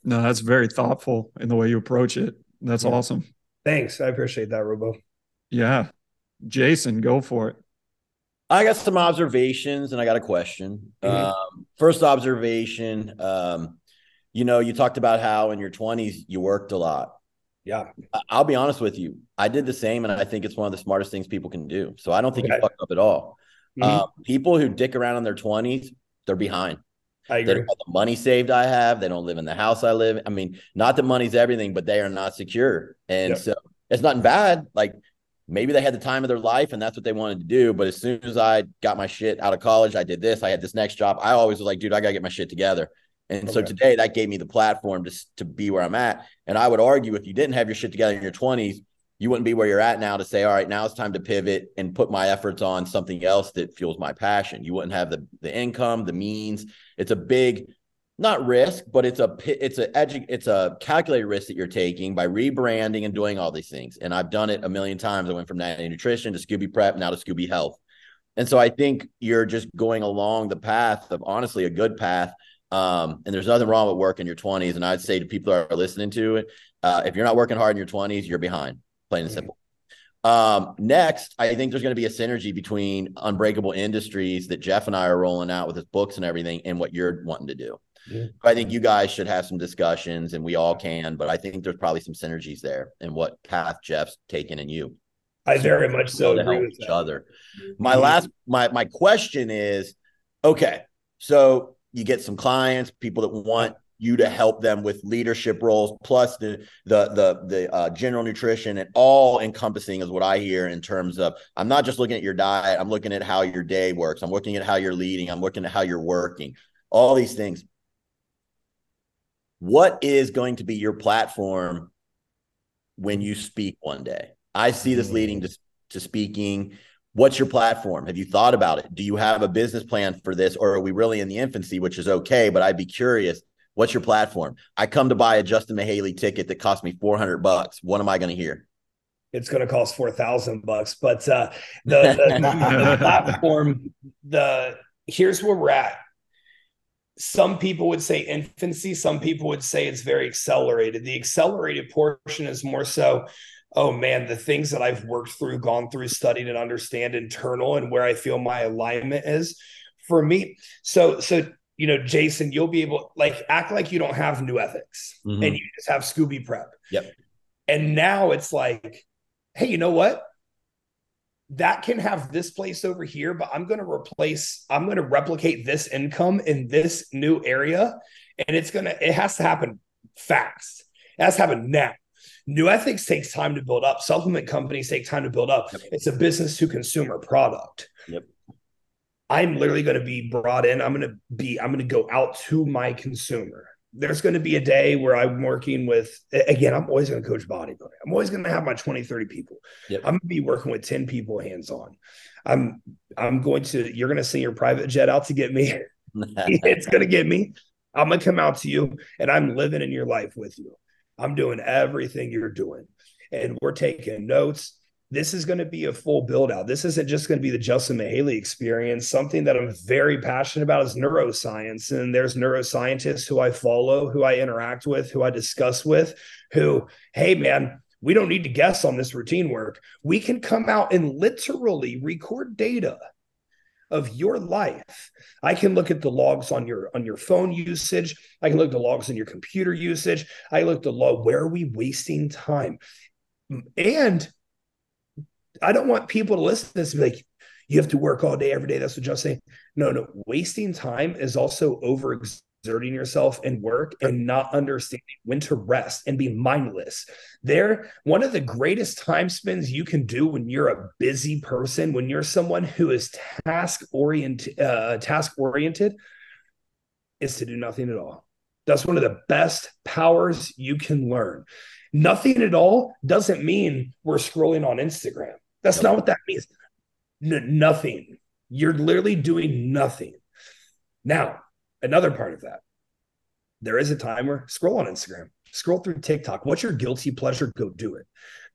No, that's very thoughtful in the way you approach it. That's yeah. awesome. Thanks. I appreciate that, Robo. Yeah. Jason, go for it. I got some observations and I got a question. Mm-hmm. Um, first observation um, you know, you talked about how in your 20s you worked a lot. Yeah. I'll be honest with you. I did the same, and I think it's one of the smartest things people can do. So I don't think okay. you fucked up at all. Mm-hmm. Uh, people who dick around in their 20s, they're behind. I agree. They don't have the money saved I have. They don't live in the house I live. I mean, not that money's everything, but they are not secure. And yep. so it's nothing bad. Like maybe they had the time of their life and that's what they wanted to do. But as soon as I got my shit out of college, I did this, I had this next job. I always was like, dude, I got to get my shit together. And okay. so today that gave me the platform to, to be where I'm at. And I would argue if you didn't have your shit together in your 20s, you wouldn't be where you're at now to say, all right, now it's time to pivot and put my efforts on something else that fuels my passion. You wouldn't have the the income, the means. It's a big, not risk, but it's a it's a edu- it's a calculated risk that you're taking by rebranding and doing all these things. And I've done it a million times. I went from Natty Nutrition to Scooby Prep, now to Scooby Health. And so I think you're just going along the path of honestly a good path um, and there's nothing wrong with work in your 20s. And I'd say to people that are listening to it, uh, if you're not working hard in your 20s, you're behind, plain and simple. Um, next, I think there's going to be a synergy between Unbreakable Industries that Jeff and I are rolling out with his books and everything and what you're wanting to do. Yeah. I think you guys should have some discussions and we all can, but I think there's probably some synergies there in what path Jeff's taken in you. I very much so agree with each that. other. My mm-hmm. last my my question is okay, so you get some clients, people that want you to help them with leadership roles, plus the the the the uh, general nutrition and all encompassing is what I hear in terms of I'm not just looking at your diet, I'm looking at how your day works, I'm looking at how you're leading, I'm looking at how you're working, all these things. What is going to be your platform when you speak one day? I see this leading to, to speaking. What's your platform? Have you thought about it? Do you have a business plan for this, or are we really in the infancy, which is okay? But I'd be curious. What's your platform? I come to buy a Justin Mihaly ticket that cost me 400 bucks. What am I going to hear? It's going to cost 4,000 bucks. But uh, the, the, the platform, the here's where we're at some people would say infancy some people would say it's very accelerated the accelerated portion is more so oh man the things that i've worked through gone through studied and understand internal and where i feel my alignment is for me so so you know jason you'll be able like act like you don't have new ethics mm-hmm. and you just have scooby prep yep and now it's like hey you know what that can have this place over here, but I'm going to replace, I'm going to replicate this income in this new area. And it's going to, it has to happen fast. It has to happen now. New ethics takes time to build up. Supplement companies take time to build up. Yep. It's a business to consumer product. Yep. I'm literally going to be brought in. I'm going to be, I'm going to go out to my consumer there's going to be a day where I'm working with, again, I'm always going to coach bodybuilding. I'm always going to have my 20, 30 people. Yep. I'm going to be working with 10 people hands on. I'm, I'm going to, you're going to send your private jet out to get me. it's going to get me. I'm going to come out to you and I'm living in your life with you. I'm doing everything you're doing and we're taking notes this is going to be a full build out. This isn't just going to be the Justin Mihaly experience. Something that I'm very passionate about is neuroscience. And there's neuroscientists who I follow, who I interact with, who I discuss with, who, hey, man, we don't need to guess on this routine work. We can come out and literally record data of your life. I can look at the logs on your on your phone usage. I can look at the logs on your computer usage. I look at the log. Where are we wasting time? And I don't want people to listen to this and be like, you have to work all day, every day. That's what John's saying. No, no. Wasting time is also overexerting yourself in work and not understanding when to rest and be mindless. There, one of the greatest time spends you can do when you're a busy person, when you're someone who is task oriented, uh, task oriented, is to do nothing at all. That's one of the best powers you can learn. Nothing at all doesn't mean we're scrolling on Instagram. That's not what that means. N- nothing. You're literally doing nothing. Now, another part of that, there is a time where scroll on Instagram, scroll through TikTok. What's your guilty pleasure? Go do it.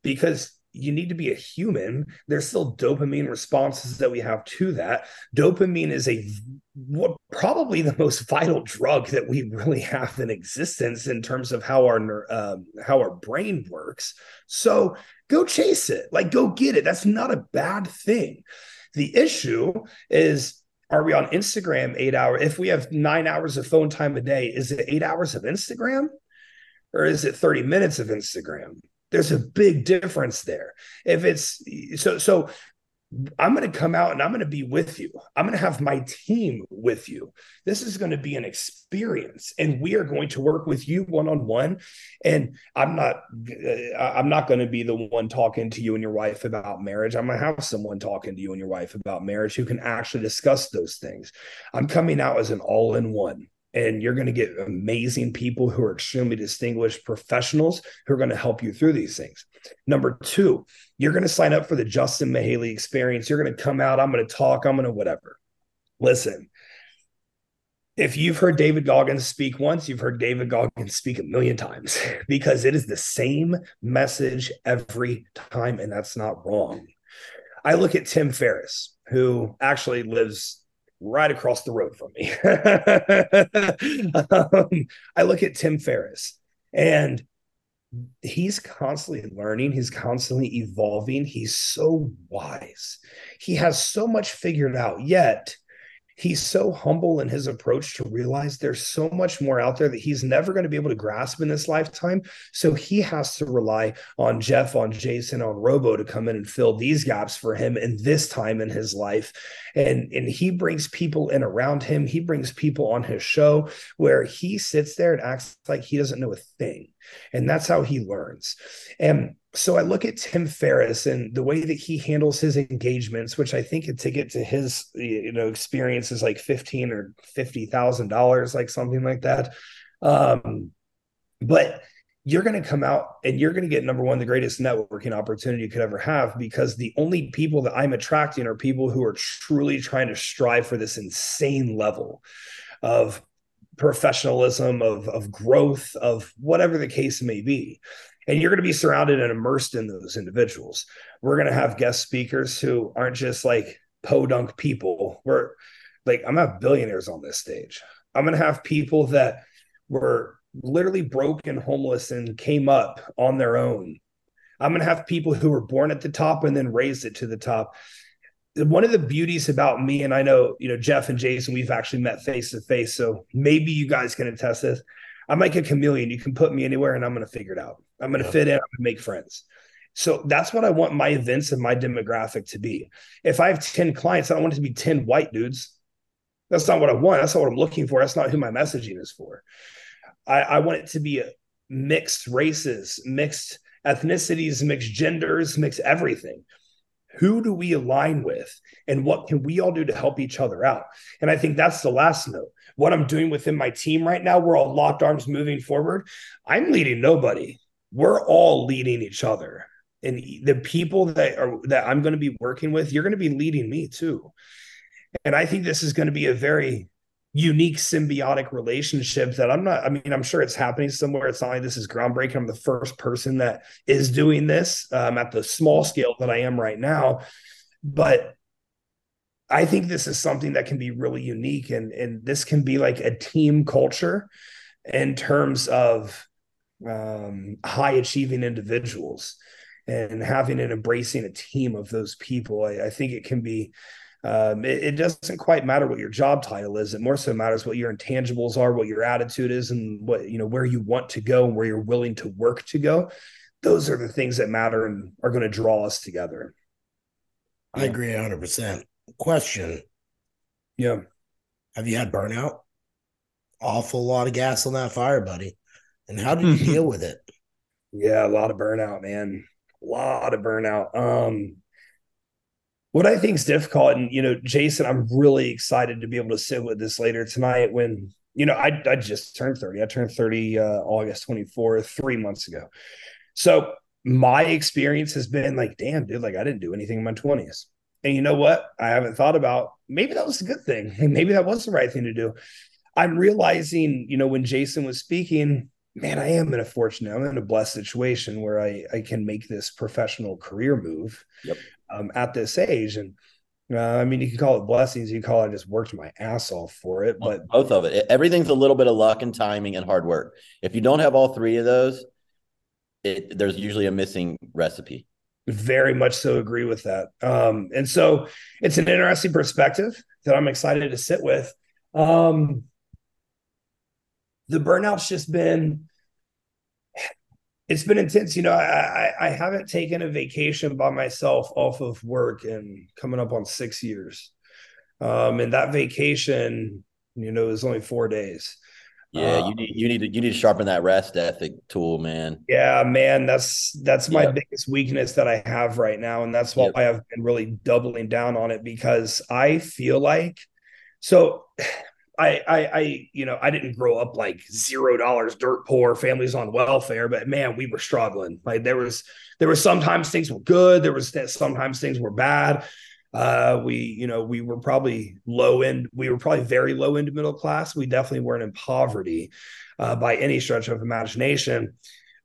Because you need to be a human. There's still dopamine responses that we have to that. Dopamine is a what probably the most vital drug that we really have in existence in terms of how our um, how our brain works. So go chase it, like go get it. That's not a bad thing. The issue is. Are we on Instagram eight hours? If we have nine hours of phone time a day, is it eight hours of Instagram or is it 30 minutes of Instagram? There's a big difference there. If it's so, so I'm going to come out and I'm going to be with you. I'm going to have my team with you. This is going to be an experience and we are going to work with you one on one and I'm not uh, I'm not going to be the one talking to you and your wife about marriage. I'm going to have someone talking to you and your wife about marriage who can actually discuss those things. I'm coming out as an all-in-one and you're going to get amazing people who are extremely distinguished professionals who are going to help you through these things. Number two, you're going to sign up for the Justin Mihaly experience. You're going to come out. I'm going to talk. I'm going to whatever. Listen, if you've heard David Goggins speak once, you've heard David Goggins speak a million times because it is the same message every time, and that's not wrong. I look at Tim Ferriss, who actually lives right across the road from me. um, I look at Tim Ferriss and he's constantly learning, he's constantly evolving. He's so wise. He has so much figured out, yet he's so humble in his approach to realize there's so much more out there that he's never going to be able to grasp in this lifetime. So he has to rely on Jeff, on Jason, on Robo to come in and fill these gaps for him in this time in his life. And, and he brings people in around him. He brings people on his show where he sits there and acts like he doesn't know a thing. And that's how he learns. And so I look at Tim Ferriss and the way that he handles his engagements, which I think a ticket to his you know experience is like fifteen or fifty thousand dollars, like something like that. Um, but you're going to come out and you're going to get number one, the greatest networking opportunity you could ever have because the only people that I'm attracting are people who are truly trying to strive for this insane level of professionalism, of, of growth, of whatever the case may be. And you're going to be surrounded and immersed in those individuals. We're going to have guest speakers who aren't just like podunk people. We're like, I'm have billionaires on this stage. I'm going to have people that were literally broke and homeless and came up on their own. I'm going to have people who were born at the top and then raised it to the top. One of the beauties about me, and I know, you know, Jeff and Jason, we've actually met face to face. So maybe you guys can attest this. I'm like a chameleon. You can put me anywhere and I'm going to figure it out. I'm going to yeah. fit in, I'm going to make friends. So that's what I want my events and my demographic to be. If I have 10 clients, I don't want it to be 10 white dudes. That's not what I want. That's not what I'm looking for. That's not who my messaging is for. I, I want it to be mixed races, mixed ethnicities, mixed genders, mixed everything. Who do we align with? And what can we all do to help each other out? And I think that's the last note. What I'm doing within my team right now, we're all locked arms moving forward. I'm leading nobody. We're all leading each other. And the people that are that I'm going to be working with, you're going to be leading me too. And I think this is going to be a very unique symbiotic relationship that I'm not, I mean, I'm sure it's happening somewhere. It's not like this is groundbreaking. I'm the first person that is doing this um, at the small scale that I am right now. But I think this is something that can be really unique and, and this can be like a team culture in terms of um, high achieving individuals and having and embracing a team of those people. I, I think it can be um, it, it, doesn't quite matter what your job title is. It more so matters what your intangibles are, what your attitude is, and what you know where you want to go and where you're willing to work to go. Those are the things that matter and are going to draw us together. I agree 100. percent Question. Yeah. Have you had burnout? Awful lot of gas on that fire, buddy. And how did you deal with it? Yeah, a lot of burnout, man. A lot of burnout. Um, what I think is difficult, and you know, Jason, I'm really excited to be able to sit with this later tonight when you know I I just turned 30. I turned 30 uh, August 24th, three months ago. So my experience has been like, damn, dude, like I didn't do anything in my 20s. And you know what? I haven't thought about maybe that was a good thing. maybe that was the right thing to do. I'm realizing, you know, when Jason was speaking, man, I am in a fortunate, I'm in a blessed situation where I I can make this professional career move. Yep um, at this age. And uh, I mean, you can call it blessings. You call it I just worked my ass off for it. But both of it, everything's a little bit of luck and timing and hard work. If you don't have all three of those, it, there's usually a missing recipe. Very much so agree with that. Um, and so it's an interesting perspective that I'm excited to sit with. Um, the burnout's just been it's been intense. You know, I, I haven't taken a vacation by myself off of work and coming up on six years. Um, and that vacation, you know, is only four days. Yeah, um, you need you need to you need to sharpen that rest ethic tool, man. Yeah, man, that's that's my yep. biggest weakness that I have right now, and that's why yep. I've been really doubling down on it because I feel like so I, I, I, you know, I didn't grow up like zero dollars, dirt poor, families on welfare, but man, we were struggling. Like there was, there was sometimes things were good, there was sometimes things were bad. Uh, we, you know, we were probably low end, we were probably very low into middle class. We definitely weren't in poverty uh, by any stretch of imagination.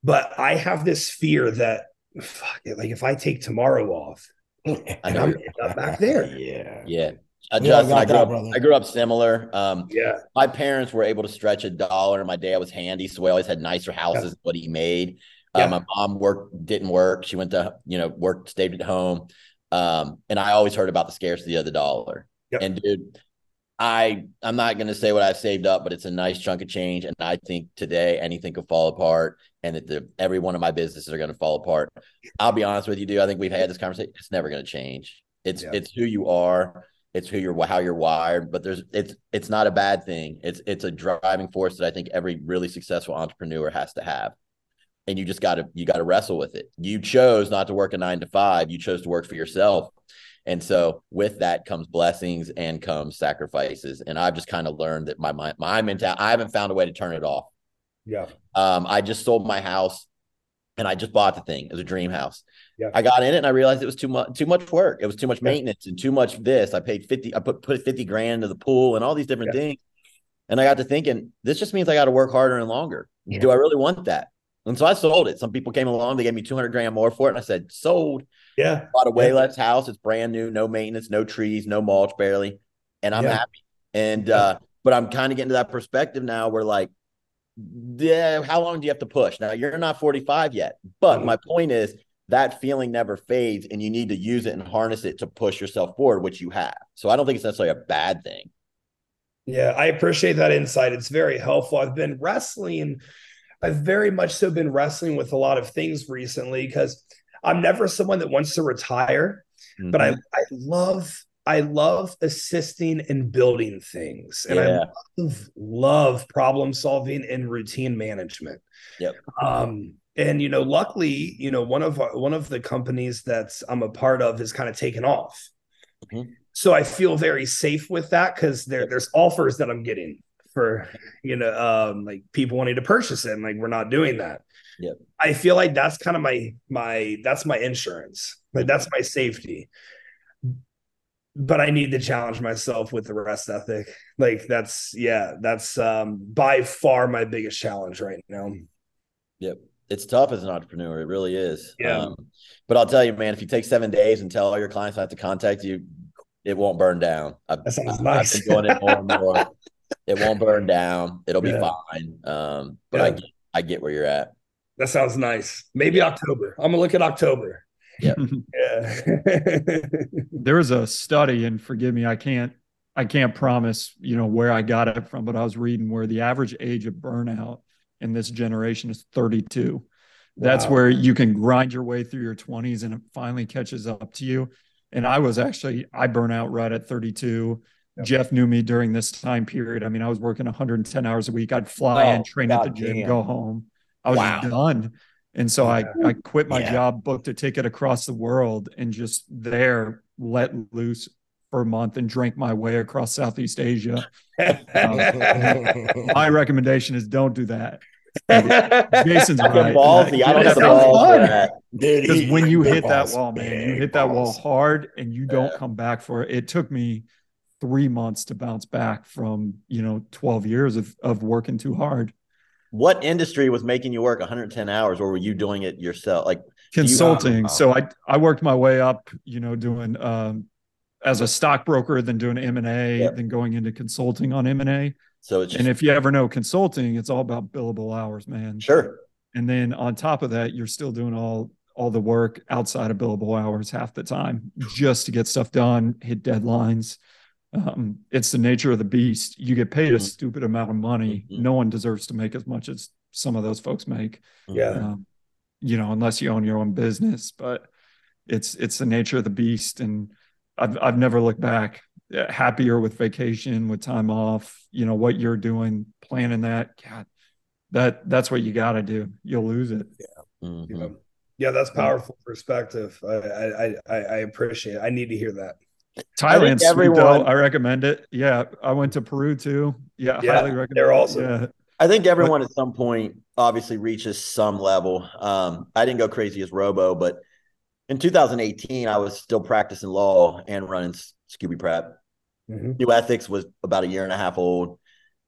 But I have this fear that, fuck it, like if I take tomorrow off, I'm back there. Yeah, yeah. Uh, Justin, I, grew that, up, I grew up similar. Um, yeah, my parents were able to stretch a dollar. My dad was handy, so we always had nicer houses yeah. than what he made. Uh, yeah. my mom worked didn't work. She went to you know worked stayed at home, um, and I always heard about the scarcity of the dollar. Yep. And dude, I I'm not going to say what I've saved up, but it's a nice chunk of change. And I think today anything could fall apart, and that the, every one of my businesses are going to fall apart. I'll be honest with you, dude. I think we've had this conversation. It's never going to change. It's yeah. it's who you are it's who you're how you're wired but there's it's it's not a bad thing. It's it's a driving force that i think every really successful entrepreneur has to have. And you just got to you got to wrestle with it. You chose not to work a 9 to 5 you chose to work for yourself. And so with that comes blessings and comes sacrifices. And i've just kind of learned that my my, my mental i haven't found a way to turn it off. Yeah. Um, I just sold my house and I just bought the thing. It was a dream house. Yeah. I got in it and I realized it was too much too much work. It was too much maintenance and too much this. I paid 50, I put put 50 grand into the pool and all these different Yeah. things. And I got to thinking, this just means I got to work harder and longer. Yeah. Do I really want that? And so I sold it. Some people came along, they gave me 200 grand more for it. And I said, sold. Yeah. Bought a way Yeah. less house. It's brand new, no maintenance, no trees, no mulch, barely. And I'm Yeah. happy. And Yeah. uh, but I'm kind of getting to that perspective now where like, yeah, how long do you have to push? Now you're not 45 yet, but Mhm. my point is that feeling never fades and you need to use it and harness it to push yourself forward, which you have. So I don't think it's necessarily a bad thing. Yeah, I appreciate that insight. It's very helpful. I've been wrestling, I've very much so been wrestling with a lot of things recently because I'm never someone that wants to retire, but I, Mhm. I love I love assisting and building things. And Yeah. I love, love problem solving and routine management. Yep. Um, and you know, luckily, you know, one of one of the companies that's I'm a part of is kind of taken off. Mhm. So I feel very safe with that because there there's offers that I'm getting for you know um like people wanting to purchase it and like we're not doing that. Yep. I feel like that's kind of my my that's my insurance. Like that's my safety. But I need to challenge myself with the rest ethic. Like that's yeah, that's um by far my biggest challenge right now. Yep. It's tough as an entrepreneur. It really is. Yeah. Um, but I'll tell you, man, if you take seven days and tell all your clients not to contact you, it won't burn down. I've, That sounds I've nice. been doing it more and more. it won't burn down. It'll be Yeah. fine. Um, but I get, I get where you're at. That sounds nice. Maybe October. I'm gonna look at October. Yep. Yeah. there was a study and forgive me i can't i can't promise you know where i got it from but i was reading where the average age of burnout in this generation is 32 that's where you can grind your way through your 20s and it finally catches up to you. And i was actually i burn out right at 32 Yep. jeff knew me during this time period. I mean i was working 110 hours a week. I'd fly Oh, in train at the gym damn. go home. I was Wow. done. And so I, I quit my Yeah. job, booked a ticket across the world, and just there let loose for a month and drank my way across Southeast Asia. My recommendation is don't do that. Jason's right. ballsy. I don't have the sounds balls for that. Because when you big hit that wall, man, you hit that wall hard and you don't Yeah. come back for it. It took me three months to bounce back from, you know, 12 years of, of working too hard. What industry was making you work 110 hours, or were you doing it yourself? Like, consulting. um, so I I worked my way up, you know, doing um as a stockbroker, than doing M and A, then going into consulting on M and A. so it's just, And if you ever know consulting, it's all about billable hours, man. sure. And then on top of that, you're still doing all all the work outside of billable hours half the time just to get stuff done, hit deadlines. Um, it's the nature of the beast. You get paid a Mhm. stupid amount of money. Mhm. No one deserves to make as much as some of those folks make Yeah. um, you know, unless you own your own business. But it's it's the nature of the beast, and I've I've never looked back. Uh, Happier with vacation, with time off. You know what you're doing, planning that. God, that that's what you got to do. You'll lose it. Mhm. Yeah. Yeah, that's powerful perspective. I, I I I appreciate it. I need to hear that. Thailand's sweet everyone- though. I recommend it. Yeah, I went to Peru too. Yeah, Yeah, highly recommend. they're it. awesome. Yeah, I think everyone at some point obviously reaches some level. Um, I didn't go crazy as Robo, but in 2018, I was still practicing law and running Scooby Prep. Mhm. New Ethics was about a year and a half old.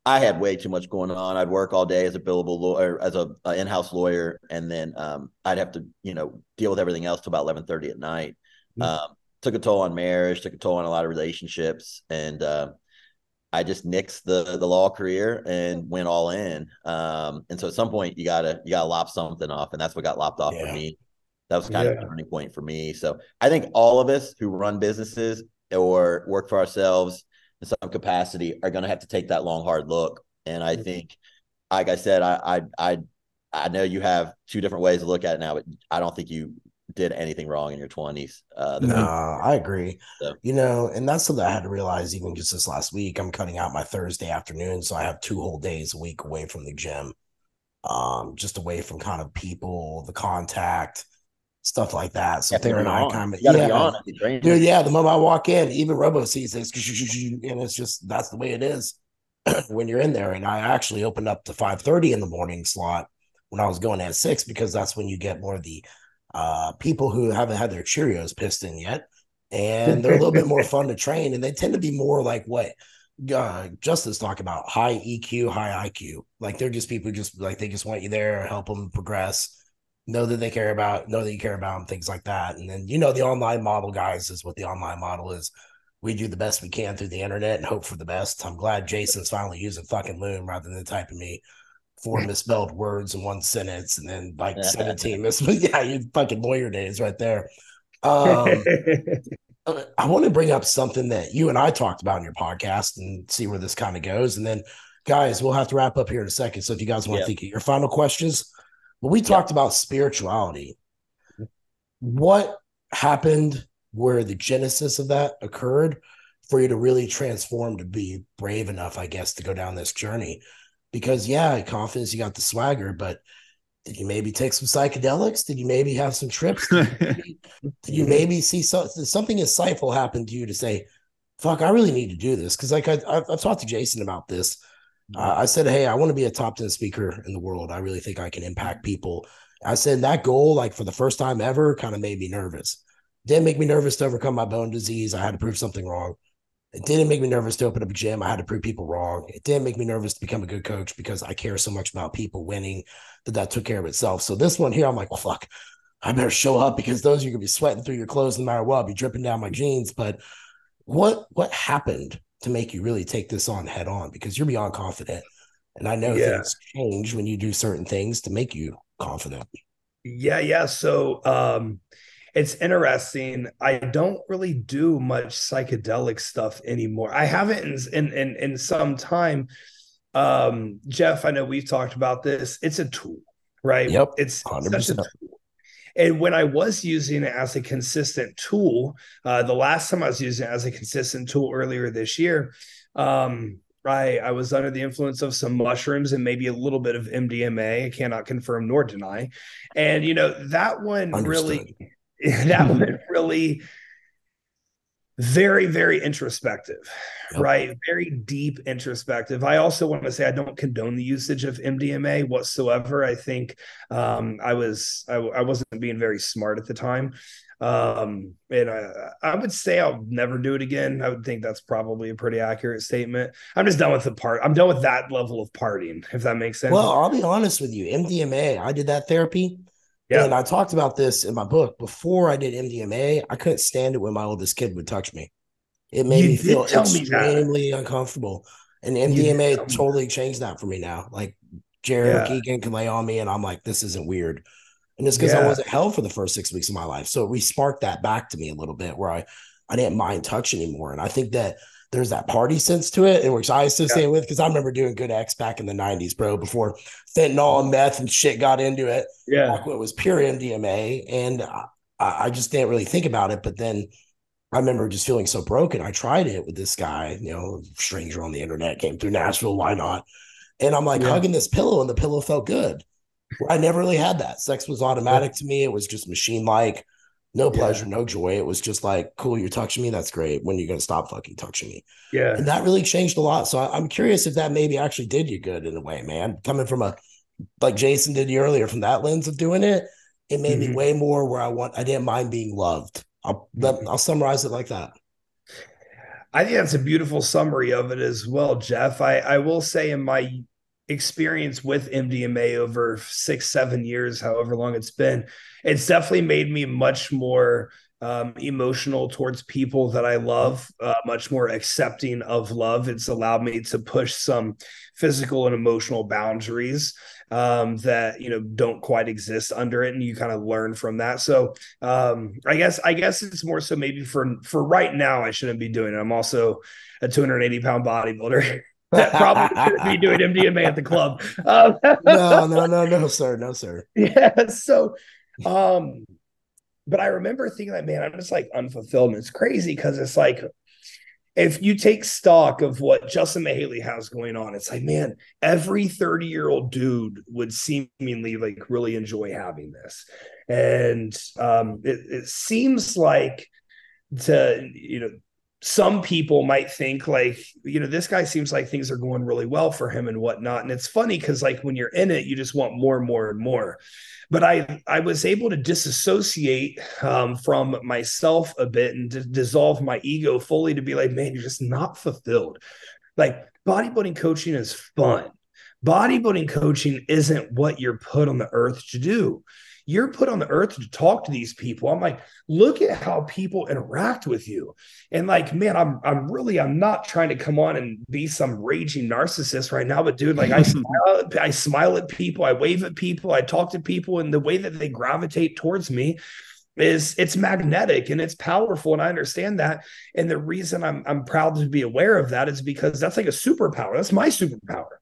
I had way too much going on. I'd work all day as a billable lawyer, as a, a in-house lawyer, and then um, I'd have to, you know, deal with everything else till about 11:30 at night. Mhm. Um, took a toll on marriage, took a toll on a lot of relationships, and uh, I just nixed the the law career and went all in. Um, and so at some point you gotta you gotta lop something off, and that's what got lopped off for me. That was kind of a turning point for me. So I think all of us who run businesses or work for ourselves in some capacity are going to have to take that long, hard look. And I Mhm. think, like I said, I, I, I, I know you have two different ways to look at it now, but I don't think you did anything wrong in your twenties. Uh, No, I agree. So- You know, and that's something I had to realize even just this last week. I'm cutting out my Thursday afternoon, so I have two whole days a week away from the gym. Um, just away from kind of people, the contact, stuff like that. So they're an Thayer be and I on. kind of You gotta be yeah, on it. You train. dude, yeah. The moment I walk in, even Robo sees this, and it's just that's the way it is. when you're in there. And I actually opened up to 5:30 in the morning slot when I was going at six because that's when you get more of the uh, people who haven't had their Cheerios pissed in yet. And they're a little bit more fun to train, and they tend to be more like what uh, Justin's talking about high EQ, high IQ. Like they're just people who just like they just want you there, help them progress, know that they care about, know that you care about them, things like that. And then you know the online model guys is what the online model is. We do the best we can through the internet and hope for the best. I'm glad Jason's finally using fucking Loom rather than typing me four misspelled words in one sentence and then like 17 misspelled. Yeah, you fucking lawyer days right there. Um, I want to bring up something that you and I talked about in your podcast and see where this kind of goes. And then, guys, we'll have to wrap up here in a second. So if you guys want to think of your final questions, but we talked about spirituality. What happened where the genesis of that occurred for you to really transform to be brave enough, I guess, to go down this journey? Because yeah, confidence, you got the swagger, but did you maybe take some psychedelics? Did you maybe have some trips? Did you maybe, did you maybe see so, something insightful happen to you to say, "Fuck, I really need to do this"? Because like I, I've, I've, talked to Jason about this. Uh, I said, "Hey, I want to be a top ten speaker in the world. I really think I can impact people." I said that goal, like for the first time ever, kind of made me nervous. Didn't make me nervous to overcome my bone disease. I had to prove something wrong. It didn't make me nervous to open up a gym. I had to prove people wrong. It didn't make me nervous to become a good coach because I care so much about people winning that that took care of itself. So this one here, I'm like, well, fuck, I better show up because those are gonna be sweating through your clothes no matter what. I'll be dripping down my jeans. But what what happened to make you really take this on head on? Because you're beyond confident. And I know yeah. things change when you do certain things to make you confident. Yeah, yeah. So um it's interesting. I don't really do much psychedelic stuff anymore. I haven't in in in, in some time. Um, Jeff, I know we've talked about this. It's a tool, right? Yep. It's 100%. such a tool. And when I was using it as a consistent tool, uh, the last time I was using it as a consistent tool earlier this year, um, I, I was under the influence of some mushrooms and maybe a little bit of MDMA. I cannot confirm nor deny. And, you know, that one Understood. really that one really very very introspective yep. right? Very deep introspective. I also want to say i don't condone the usage of mdma whatsoever. I think um, i was I, I, wasn't being very smart at the time. Um, and I, I would say i'll never do it again. I would think that's probably a pretty accurate statement. I'm just done with the part i'm done with that level of partying if that makes sense. Well i'll be honest with you. Mdma i did that therapy yeah. And I talked about this in my book. Before I did MDMA, I couldn't stand it when my oldest kid would touch me. It made you me feel extremely me uncomfortable. And MDMA totally changed that for me now. Like Jared yeah. Keegan can lay on me, and I'm like, this isn't weird. And it's because yeah. I wasn't held for the first six weeks of my life. So it re-sparked that back to me a little bit where I, I didn't mind touch anymore. And I think that there's that party sense to it, and which I associate yeah. with because I remember doing good X back in the '90s, bro. Before fentanyl and meth and shit got into it, yeah, when it was pure MDMA, and I, I just didn't really think about it. But then I remember just feeling so broken. I tried it with this guy, you know, stranger on the internet, came through Nashville, why not? And I'm like yeah. hugging this pillow, and the pillow felt good. I never really had that. Sex was automatic to me. It was just machine like no pleasure, yeah. no joy. It was just like, cool, you're touching me. That's great. When are you going to stop fucking touching me? Yeah. And that really changed a lot. So I, am curious if that maybe actually did you good in a way, man. Coming from a, like Jason did you earlier, from that lens of doing it, it made mm-hmm. me way more where I want, I didn't mind being loved. I'll, mm-hmm. I'll summarize it like that. I think that's a beautiful summary of it as well, Jeff. I, I will say in my experience with MDMA over six, seven years, however long it's been, it's definitely made me much more um, emotional towards people that I love, uh, much more accepting of love. It's allowed me to push some physical and emotional boundaries um, that you know don't quite exist under it, and you kind of learn from that. So um, I guess I guess it's more so maybe for for right now I shouldn't be doing it. I'm also a 280 pound bodybuilder. that probably shouldn't be doing MDMA at the club. Um, no, no, no, no, sir, no, sir. Yeah. So, um, but I remember thinking that, man, I'm just like unfulfilled. And it's crazy because it's like, if you take stock of what Justin Mihaly has going on, it's like, man, every 30 year old dude would seemingly like really enjoy having this. And um, it, it seems like to, you know, some people might think like you know this guy seems like things are going really well for him and whatnot. And it's funny because like when you're in it you just want more and more and more. But i i was able to disassociate um, from myself a bit and to dissolve my ego fully to be like man you're just not fulfilled. Like bodybuilding coaching is fun. Bodybuilding coaching isn't what you're put on the earth to do you're put on the earth to talk to these people. I'm like, look at how people interact with you. And like, man, I'm I'm really I'm not trying to come on and be some raging narcissist right now, but dude, like I smile, I smile at people, I wave at people, I talk to people, and the way that they gravitate towards me is it's magnetic and it's powerful. And I understand that. And the reason I'm I'm proud to be aware of that is because that's like a superpower. That's my superpower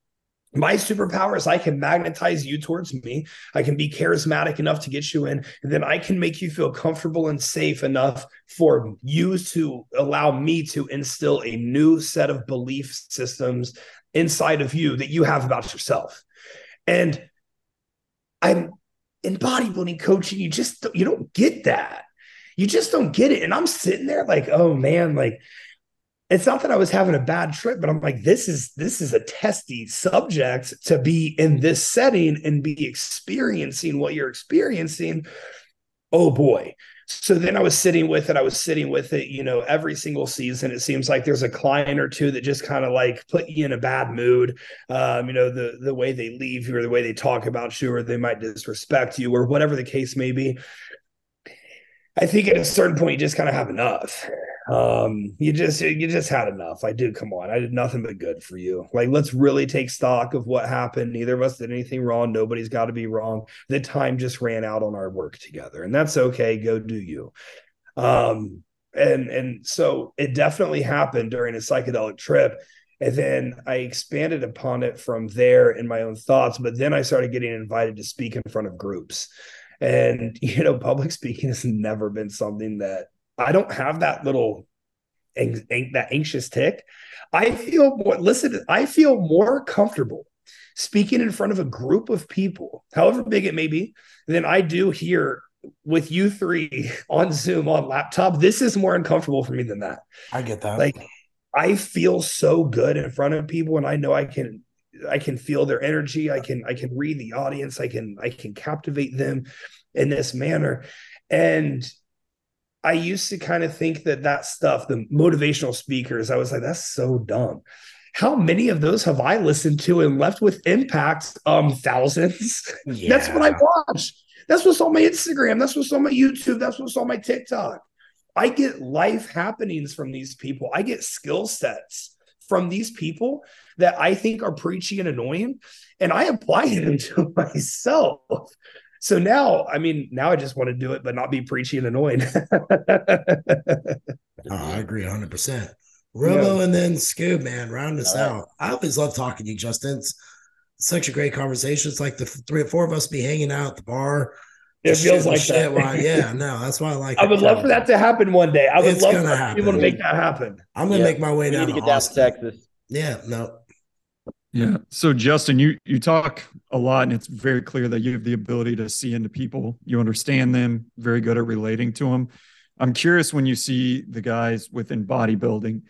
my superpower is I can magnetize you towards me. I can be charismatic enough to get you in, and then I can make you feel comfortable and safe enough for you to allow me to instill a new set of belief systems inside of you that you have about yourself. And I'm in bodybuilding coaching, you just you don't get that. You just don't get it. And I'm sitting there like, oh man, like it's not that I was having a bad trip, but I'm like, this is this is a testy subject to be in this setting and be experiencing what you're experiencing. Oh boy. So then I was sitting with it. I was sitting with it, you know, every single season. It seems like there's a client or two that just kind of like put you in a bad mood. Um, you know, the the way they leave you or the way they talk about you, or they might disrespect you, or whatever the case may be. I think at a certain point you just kind of have enough. Um, you just you just had enough. I do. Come on, I did nothing but good for you. Like, let's really take stock of what happened. Neither of us did anything wrong. Nobody's got to be wrong. The time just ran out on our work together, and that's okay. Go do you. Um, and and so it definitely happened during a psychedelic trip. And then I expanded upon it from there in my own thoughts. But then I started getting invited to speak in front of groups. And, you know, public speaking has never been something that I don't have that little that anxious tick. I feel more, listen, I feel more comfortable speaking in front of a group of people, however big it may be, than I do here with you three on Zoom on laptop. This is more uncomfortable for me than that. I get that. Like I feel so good in front of people and I know I can I can feel their energy. I can I can read the audience. I can I can captivate them in this manner. And I used to kind of think that that stuff, the motivational speakers, I was like, that's so dumb. How many of those have I listened to and left with impact? Um, thousands. Yeah. That's what I watch. That's what's on my Instagram. That's what's on my YouTube. That's what's on my TikTok. I get life happenings from these people. I get skill sets from these people that I think are preachy and annoying, and I apply them to myself. So now, I mean, now I just want to do it, but not be preachy and annoying. oh, I agree 100%. Robo yeah. and then Scoob, man, round us out. I always love talking to you, Justin. It's such a great conversation. It's like the three or four of us be hanging out at the bar. It feels like that. While, yeah, no, that's why I like. I would love for that to happen one day. I would it's love for happen. people to make that happen. I'm gonna yeah. make my way we down. Need to get down to Texas. Yeah, no, yeah. So Justin, you you talk a lot and it's very clear that you have the ability to see into people. You understand them, very good at relating to them. I'm curious when you see the guys within bodybuilding,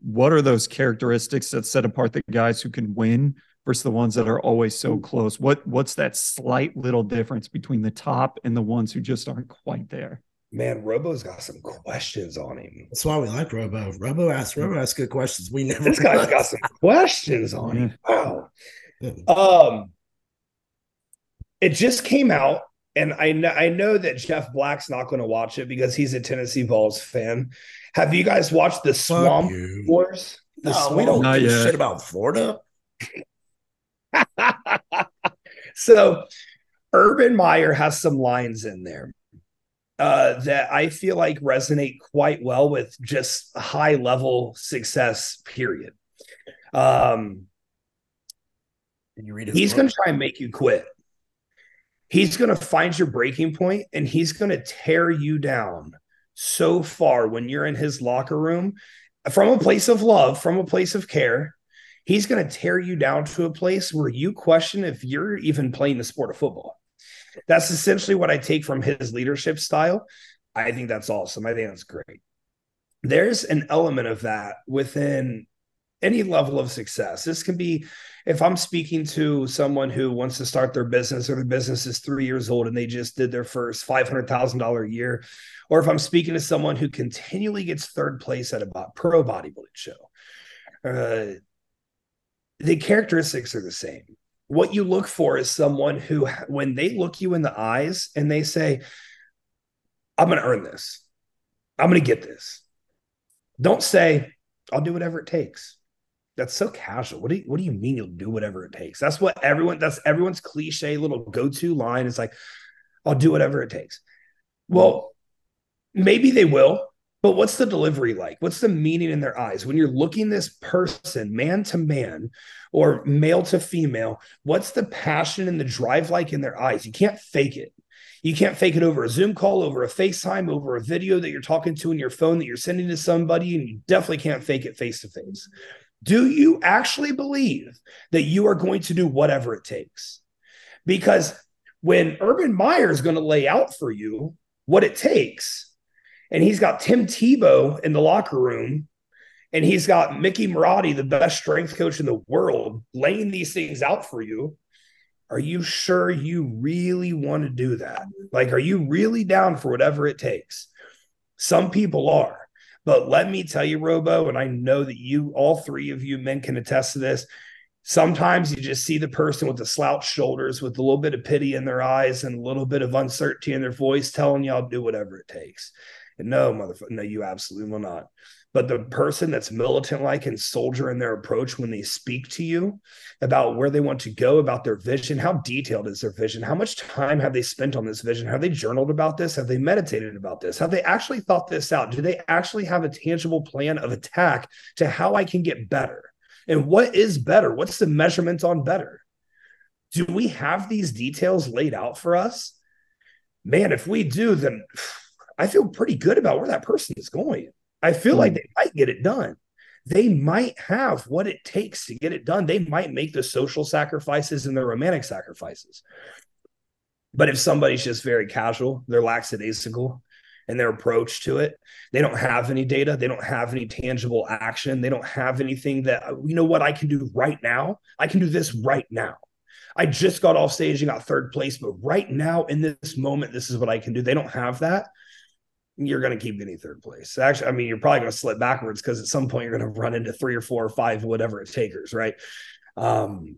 what are those characteristics that set apart the guys who can win versus the ones that are always so close? What what's that slight little difference between the top and the ones who just aren't quite there? Man, Robo's got some questions on him. That's why we like Robo. Robo asks Robo asks good questions. We never. This guy's got some questions on him. Wow. Um, it just came out, and I know I know that Jeff Black's not going to watch it because he's a Tennessee Vols fan. Have you guys watched the Swamp Wars? The no, Swamp? we don't give shit about Florida. so, Urban Meyer has some lines in there uh, that I feel like resonate quite well with just high level success. Period. Um, you read it. he's going to try and make you quit. He's going to find your breaking point and he's going to tear you down so far when you're in his locker room from a place of love, from a place of care. He's going to tear you down to a place where you question if you're even playing the sport of football. That's essentially what I take from his leadership style. I think that's awesome. I think that's great. there's an element of that within any level of success. This can be if I'm speaking to someone who wants to start their business or their business is three years old and they just did their first $500,000 a year, or if I'm speaking to someone who continually gets third place at a pro bodybuilding show, uh, the characteristics are the same. What you look for is someone who, when they look you in the eyes and they say, I'm going to earn this, I'm going to get this. Don't say, I'll do whatever it takes. That's so casual. What do you what do you mean you'll do whatever it takes? That's what everyone that's everyone's cliche little go-to line is like, I'll do whatever it takes. Well, maybe they will, but what's the delivery like? What's the meaning in their eyes? When you're looking this person man to man or male to female, what's the passion and the drive like in their eyes? You can't fake it. You can't fake it over a Zoom call, over a FaceTime, over a video that you're talking to in your phone that you're sending to somebody, and you definitely can't fake it face to face. Do you actually believe that you are going to do whatever it takes? Because when Urban Meyer is going to lay out for you what it takes, and he's got Tim Tebow in the locker room, and he's got Mickey Marotti, the best strength coach in the world, laying these things out for you, are you sure you really want to do that? Like, are you really down for whatever it takes? Some people are. But let me tell you, Robo, and I know that you, all three of you men can attest to this. Sometimes you just see the person with the slouched shoulders, with a little bit of pity in their eyes and a little bit of uncertainty in their voice, telling you, I'll do whatever it takes. No, motherfucker, no, you absolutely will not. But the person that's militant like and soldier in their approach when they speak to you about where they want to go, about their vision, how detailed is their vision? How much time have they spent on this vision? Have they journaled about this? Have they meditated about this? Have they actually thought this out? Do they actually have a tangible plan of attack to how I can get better? And what is better? What's the measurement on better? Do we have these details laid out for us? Man, if we do, then I feel pretty good about where that person is going. I feel mm. like they might get it done. They might have what it takes to get it done. They might make the social sacrifices and the romantic sacrifices. But if somebody's just very casual, they're lackadaisical in their approach to it, they don't have any data, they don't have any tangible action, they don't have anything that, you know what, I can do right now. I can do this right now. I just got off stage and got third place, but right now in this moment, this is what I can do. They don't have that you're going to keep getting third place. Actually, I mean, you're probably going to slip backwards because at some point you're going to run into three or four or five, whatever it takers, right? Um,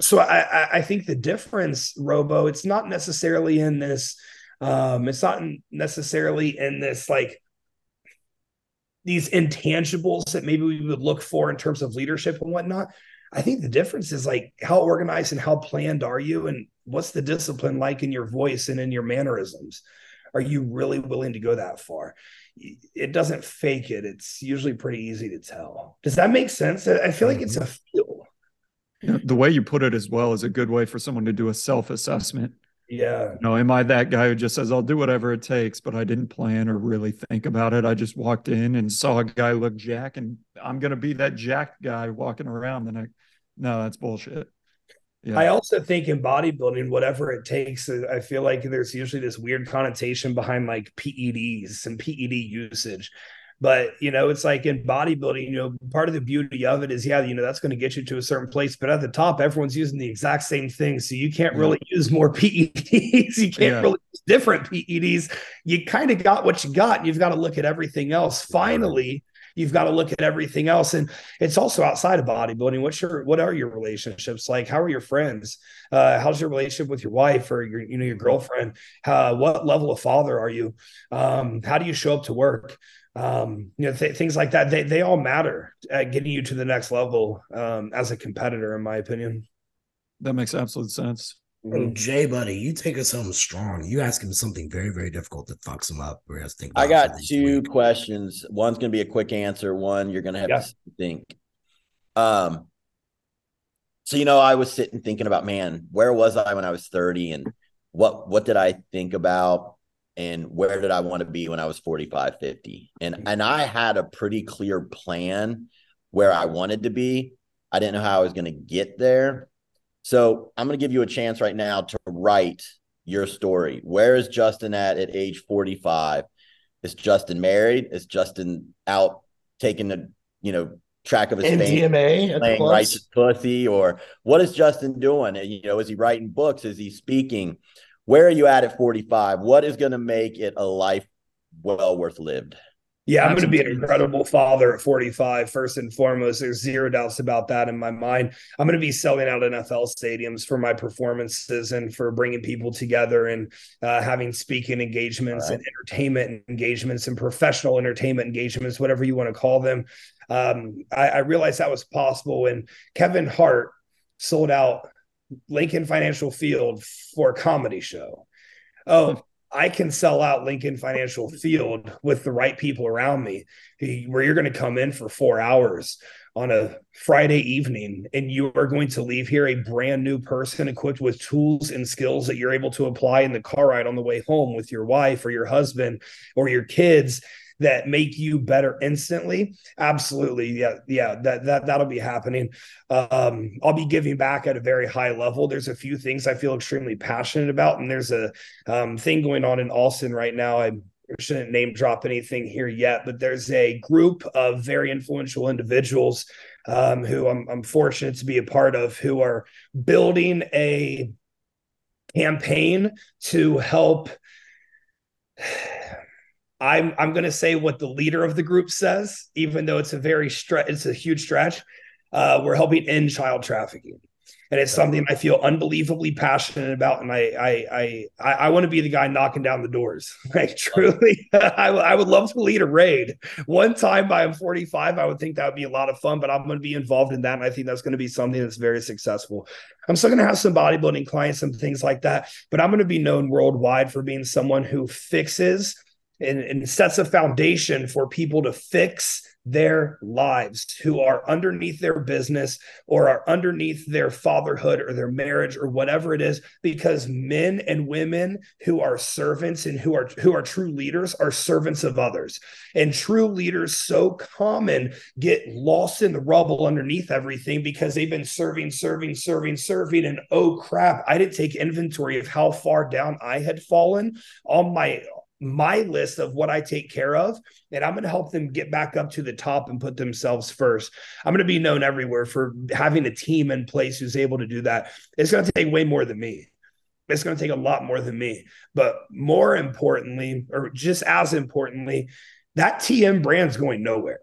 so I, I think the difference, Robo, it's not necessarily in this. Um, it's not necessarily in this like these intangibles that maybe we would look for in terms of leadership and whatnot. I think the difference is like how organized and how planned are you, and what's the discipline like in your voice and in your mannerisms are you really willing to go that far? It doesn't fake it. It's usually pretty easy to tell. Does that make sense? I feel like it's a mm-hmm. feel. The way you put it as well is a good way for someone to do a self assessment. Yeah. You know, am I that guy who just says, I'll do whatever it takes, but I didn't plan or really think about it? I just walked in and saw a guy look jack and I'm going to be that jack guy walking around. Then I, no, that's bullshit. Yeah. I also think in bodybuilding, whatever it takes, uh, I feel like there's usually this weird connotation behind like PEDs and PED usage. But you know, it's like in bodybuilding, you know, part of the beauty of it is, yeah, you know, that's going to get you to a certain place. But at the top, everyone's using the exact same thing. So you can't really yeah. use more PEDs. You can't yeah. really use different PEDs. You kind of got what you got. And you've got to look at everything else. Finally, you've got to look at everything else and it's also outside of bodybuilding. What's your what are your relationships like? How are your friends? Uh, how's your relationship with your wife or your you know your girlfriend? Uh, what level of father are you? Um, how do you show up to work? Um, you know th- things like that. They, they all matter at getting you to the next level um, as a competitor in my opinion. That makes absolute sense Oh, Jay, buddy, you take us something strong. You ask him something very, very difficult that fucks him up. Or has to think. I got two week. questions. One's going to be a quick answer. One you're going to have yeah. to think. Um. So you know, I was sitting thinking about, man, where was I when I was 30, and what what did I think about, and where did I want to be when I was 45, 50, and and I had a pretty clear plan where I wanted to be. I didn't know how I was going to get there so I'm going to give you a chance right now to write your story. Where is Justin at at age 45? Is Justin married? Is Justin out taking the you know track of his MDMA playing righteous pussy, or what is Justin doing? And You know, is he writing books? Is he speaking? Where are you at at 45? What is going to make it a life well worth lived? Yeah, I'm going to be an incredible father at 45, first and foremost. There's zero doubts about that in my mind. I'm going to be selling out NFL stadiums for my performances and for bringing people together and uh, having speaking engagements right. and entertainment engagements and professional entertainment engagements, whatever you want to call them. Um, I, I realized that was possible when Kevin Hart sold out Lincoln Financial Field for a comedy show. Oh, I can sell out Lincoln Financial Field with the right people around me, where you're going to come in for four hours on a Friday evening and you are going to leave here a brand new person equipped with tools and skills that you're able to apply in the car ride on the way home with your wife or your husband or your kids that make you better instantly. Absolutely. Yeah yeah that that that'll be happening. Um i'll be giving back at a very high level. There's a few things i feel extremely passionate about and there's a um, thing going on in austin right now. I shouldn't name drop anything here yet but there's a group of very influential individuals um, who I'm, I'm fortunate to be a part of who are building a campaign to help I'm I'm going to say what the leader of the group says, even though it's a very stretch, it's a huge stretch. Uh, we're helping end child trafficking, and it's something I feel unbelievably passionate about. And I I I I, want to be the guy knocking down the doors. Like truly, I, I would love to lead a raid. One time by I'm 45, I would think that would be a lot of fun. But I'm going to be involved in that, and I think that's going to be something that's very successful. I'm still going to have some bodybuilding clients and things like that, but I'm going to be known worldwide for being someone who fixes and, and sets a foundation for people to fix their lives who are underneath their business or are underneath their fatherhood or their marriage or whatever it is because men and women who are servants and who are who are true leaders are servants of others. And true leaders so common get lost in the rubble underneath everything because they've been serving serving serving serving. And oh crap i didn't take inventory of how far down i had fallen. On my my list of what I take care of, and I'm going to help them get back up to the top and put themselves first. I'm going to be known everywhere for having a team in place who's able to do that. It's going to take way more than me. It's going to take a lot more than me. But more importantly, or just as importantly, that TM brand's going nowhere.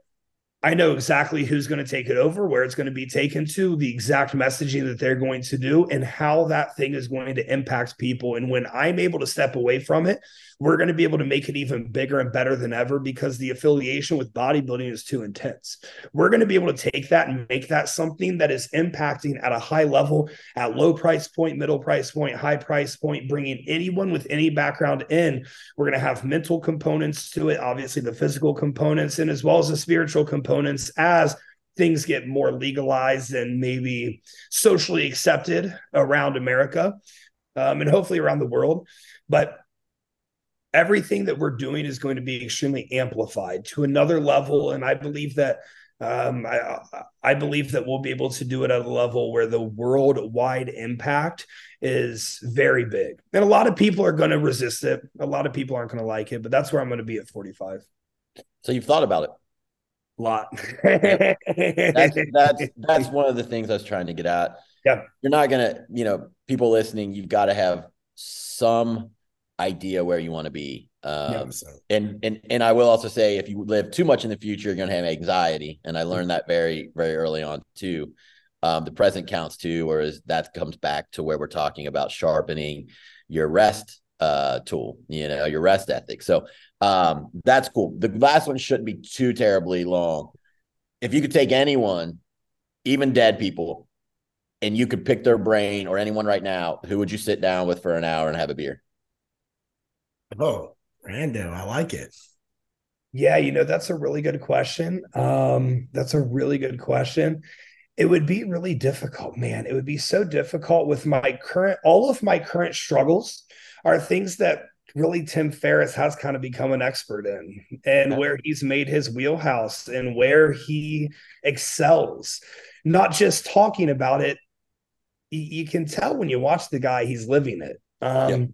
I know exactly who's going to take it over, where it's going to be taken to, the exact messaging that they're going to do, and how that thing is going to impact people. And when I'm able to step away from it, we're going to be able to make it even bigger and better than ever because the affiliation with bodybuilding is too intense. We're going to be able to take that and make that something that is impacting at a high level, at low price point, middle price point, high price point, bringing anyone with any background in. We're going to have mental components to it, obviously, the physical components, and as well as the spiritual components as things get more legalized and maybe socially accepted around America um, and hopefully around the world. But everything that we're doing is going to be extremely amplified to another level. And I believe that um, I, I believe that we'll be able to do it at a level where the worldwide impact is very big. And a lot of people are going to resist it. A lot of people aren't going to like it, but that's where I'm going to be at 45. So you've thought about it. Lot. that's, that's, that's one of the things I was trying to get at. Yeah. You're not going to, you know, people listening, you've got to have some idea where you want to be. Um, yeah, so. and and and I will also say, if you live too much in the future, you're going to have anxiety, and I learned that very very early on too. Um, the present counts too, whereas that comes back to where we're talking about sharpening your rest uh, tool, you know, your rest ethic. So um, that's cool. The last one shouldn't be too terribly long. If you could take anyone, even dead people, and you could pick their brain or anyone right now, who would you sit down with for an hour and have a beer? Oh, Rando, I like it. Yeah, you know, that's a really good question. Um, that's a really good question. It would be really difficult, man. It would be so difficult with my current, all of my current struggles are things that really Tim Ferriss has kind of become an expert in and where he's made his wheelhouse and where he excels. Not just talking about it, you can tell when you watch the guy, he's living it. Um,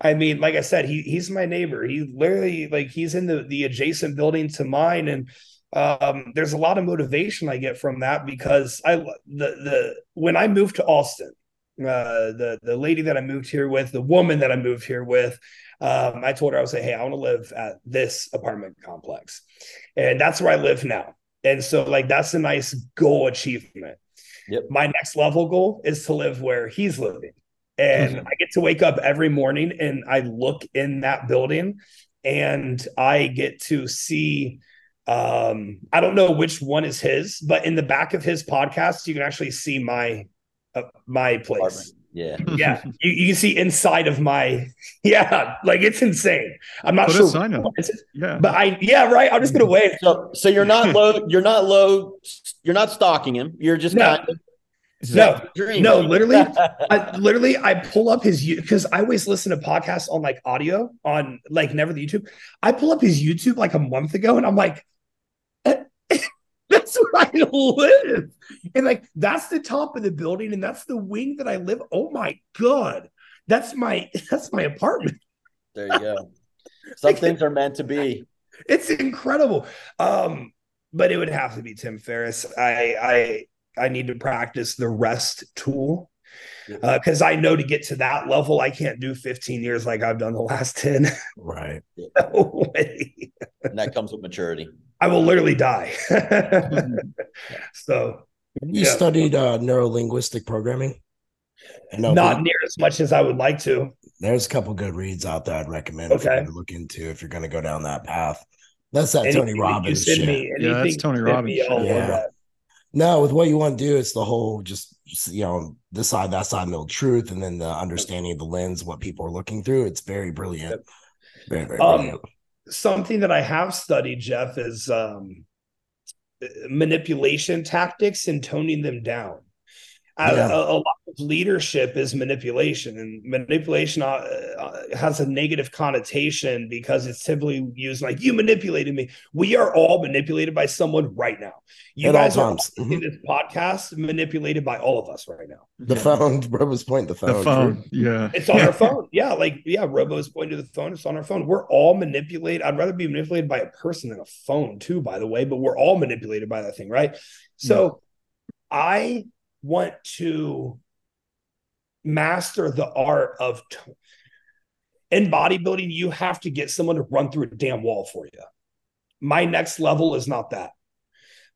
I mean, like I said, he he's my neighbor. He literally like he's in the the adjacent building to mine, and um, there's a lot of motivation I get from that because I the the when I moved to Austin, uh, the the lady that I moved here with, the woman that I moved here with, um, I told her I was like, hey, I want to live at this apartment complex, and that's where I live now. And so like that's a nice goal achievement. Yep. My next level goal is to live where he's living. And mm-hmm. I get to wake up every morning and I look in that building and I get to see um I don't know which one is his, but in the back of his podcast you can actually see my uh, my place. Apartment. Yeah. Yeah. You, you can see inside of my yeah, like it's insane. I'm not Put sure. sign up. Yeah. But I yeah, right. I'm just gonna wait. So so you're not low, you're not low, you're not stalking him. You're just no. kind of no, no, literally, I, literally, I pull up his because I always listen to podcasts on like audio on like never the YouTube. I pull up his YouTube like a month ago, and I'm like, that's where I live. And like that's the top of the building and that's the wing that I live. Oh my god. That's my that's my apartment. There you go. Some things are meant to be. It's incredible. Um, but it would have to be Tim Ferriss. I I I need to practice the rest tool because uh, I know to get to that level, I can't do 15 years like I've done the last 10. Right. no way. And that comes with maturity. I will literally die. so you yeah. studied uh, neuro linguistic programming? No, not near as much as I would like to. There's a couple good reads out there I'd recommend okay. to look into if you're going to go down that path. That's that anything Tony Robbins shit. Me, yeah, that's Tony Robbins. Yeah. No, with what you want to do, it's the whole just you know this side, that side, middle truth, and then the understanding of the lens, what people are looking through. It's very brilliant. Very, very um, brilliant something that I have studied, Jeff, is um, manipulation tactics and toning them down. Yeah. A, a, lot leadership is manipulation, and manipulation uh, uh, has a negative connotation because it's typically used like "you manipulated me." We are all manipulated by someone right now. You At guys are mm-hmm. in this podcast manipulated by all of us right now. The phone, Robo's pointing the phone. The phone, yeah, it's on our phone. Yeah, like yeah, Robo's pointing to the phone. It's on our phone. We're all manipulated. I'd rather be manipulated by a person than a phone, too. By the way, but we're all manipulated by that thing, right? So, yeah. I want to master the art of t- in bodybuilding you have to get someone to run through a damn wall for you. My next level is not that.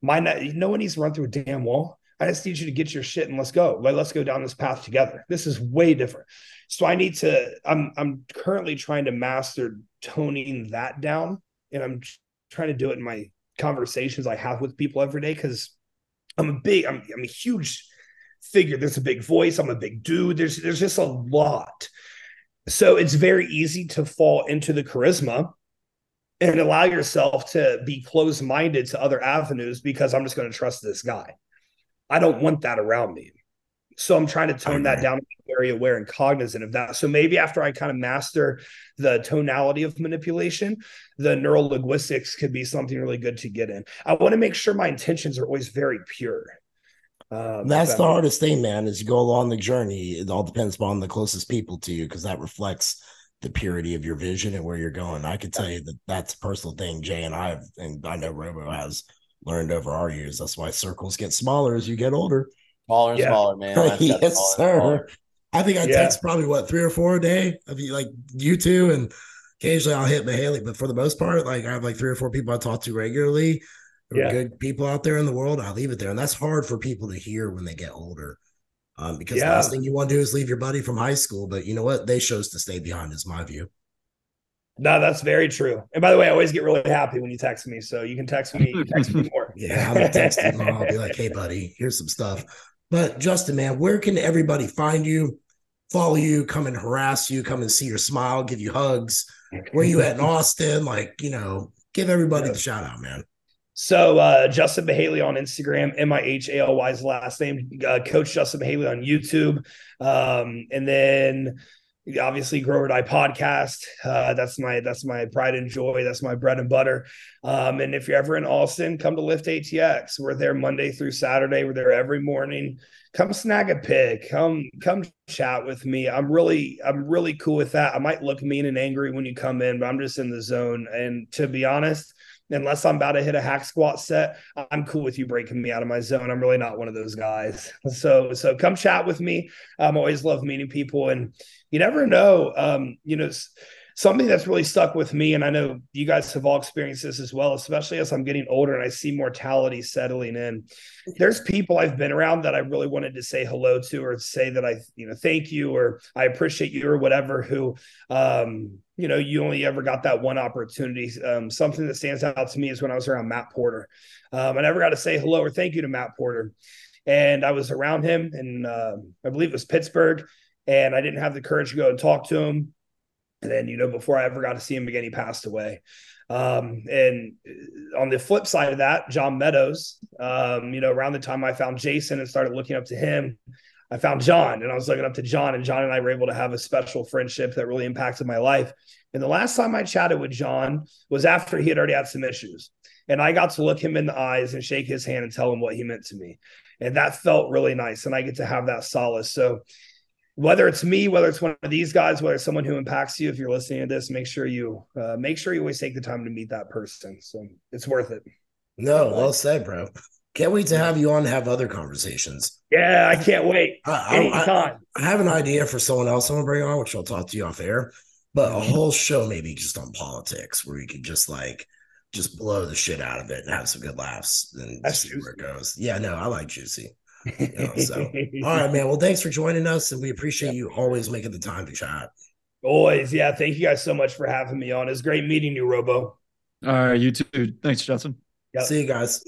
My ne- no one needs to run through a damn wall. I just need you to get your shit and let's go. Like let's go down this path together. This is way different. So i need to i'm i'm currently trying to master toning that down and i'm trying to do it in my conversations i have with people every day because i'm a big I'm, I'm a huge figure. There's a big voice. I'm a big dude. There's there's just a lot. So it's very easy to fall into the charisma and allow yourself to be closed minded to other avenues because I'm just going to trust this guy. I don't want that around me. So I'm trying to tone that down, very aware and cognizant of that. So maybe after I kind of master the tonality of manipulation, the neural linguistics could be something really good to get in. I want to make sure my intentions are always very pure. Um, That's the hardest thing, man. As you go along the journey, it all depends upon the closest people to you because that reflects the purity of your vision and where you're going. I can tell you that that's a personal thing. Jay and I have, and I know Robo has learned over our years. That's why circles get smaller as you get older. Smaller and yeah. smaller, man. yes, sir. Smaller. I think I yeah. text probably what three or four a day of you, like you two, and occasionally I'll hit Mihaly. But for the most part, like I have like three or four people I talk to regularly yeah. good people out there in the world. I'll leave it there. And that's hard for people to hear when they get older. Um, because yeah. the last thing you want to do is leave your buddy from high school. But you know what? They chose to stay behind, is my view. No, that's very true. And by the way, I always get really happy when you text me. So you can text me, text me more. yeah, I'm gonna text you. I'll be like, hey, buddy, here's some stuff. But Justin, man, where can everybody find you, follow you, come and harass you, come and see your smile, give you hugs? Where you at in Austin? Like, you know, give everybody yeah. the shout out, man. So uh, Justin Mihaly on Instagram, M I H A L Y's last name, uh, Coach Justin Mihaly on YouTube, um, and then obviously Grow or Die podcast. Uh, that's my that's my pride and joy. That's my bread and butter. Um, and if you're ever in Austin, come to Lift ATX. We're there Monday through Saturday. We're there every morning. Come snag a pick. Come come chat with me. I'm really I'm really cool with that. I might look mean and angry when you come in, but I'm just in the zone. And to be honest, unless I'm about to hit a hack squat set, I'm cool with you breaking me out of my zone. I'm really not one of those guys. So so come chat with me. I'm always love meeting people, and you never know. Um, you know. Something that's really stuck with me, and I know you guys have all experienced this as well, especially as I'm getting older and I see mortality settling in. There's people I've been around that I really wanted to say hello to or say that I, you know, thank you or I appreciate you or whatever, who um, you know, you only ever got that one opportunity. Um, something that stands out to me is when I was around Matt Porter. Um, I never got to say hello or thank you to Matt Porter. And I was around him, and uh, I believe it was Pittsburgh, and I didn't have the courage to go and talk to him. And you know, before I ever got to see him again, he passed away. Um, and on the flip side of that, John Meadows, um, you know, around the time I found Jason and started looking up to him, I found John and I was looking up to John, and John and I were able to have a special friendship that really impacted my life. And the last time I chatted with John was after he had already had some issues. And I got to look him in the eyes and shake his hand and tell him what he meant to me. And that felt really nice. And I get to have that solace. So, whether it's me, whether it's one of these guys, whether it's someone who impacts you, if you're listening to this, make sure you uh, make sure you always take the time to meet that person. So it's worth it. No, well said, bro. Can't wait to have you on to have other conversations. Yeah, I can't wait. I, Anytime. I, I, have an idea for someone else I'm gonna bring on, which I'll talk to you off air. But a whole show maybe just on politics where you could just like just blow the shit out of it and have some good laughs and That's see juicy. where it goes. Yeah, no, I like juicy. You know, so all right, man. Well, thanks for joining us, and we appreciate you always making the time to chat. Always, yeah. Thank you guys so much for having me on. It's great meeting you, Robo. All right, you too. Thanks, Justin. Yep. See you guys.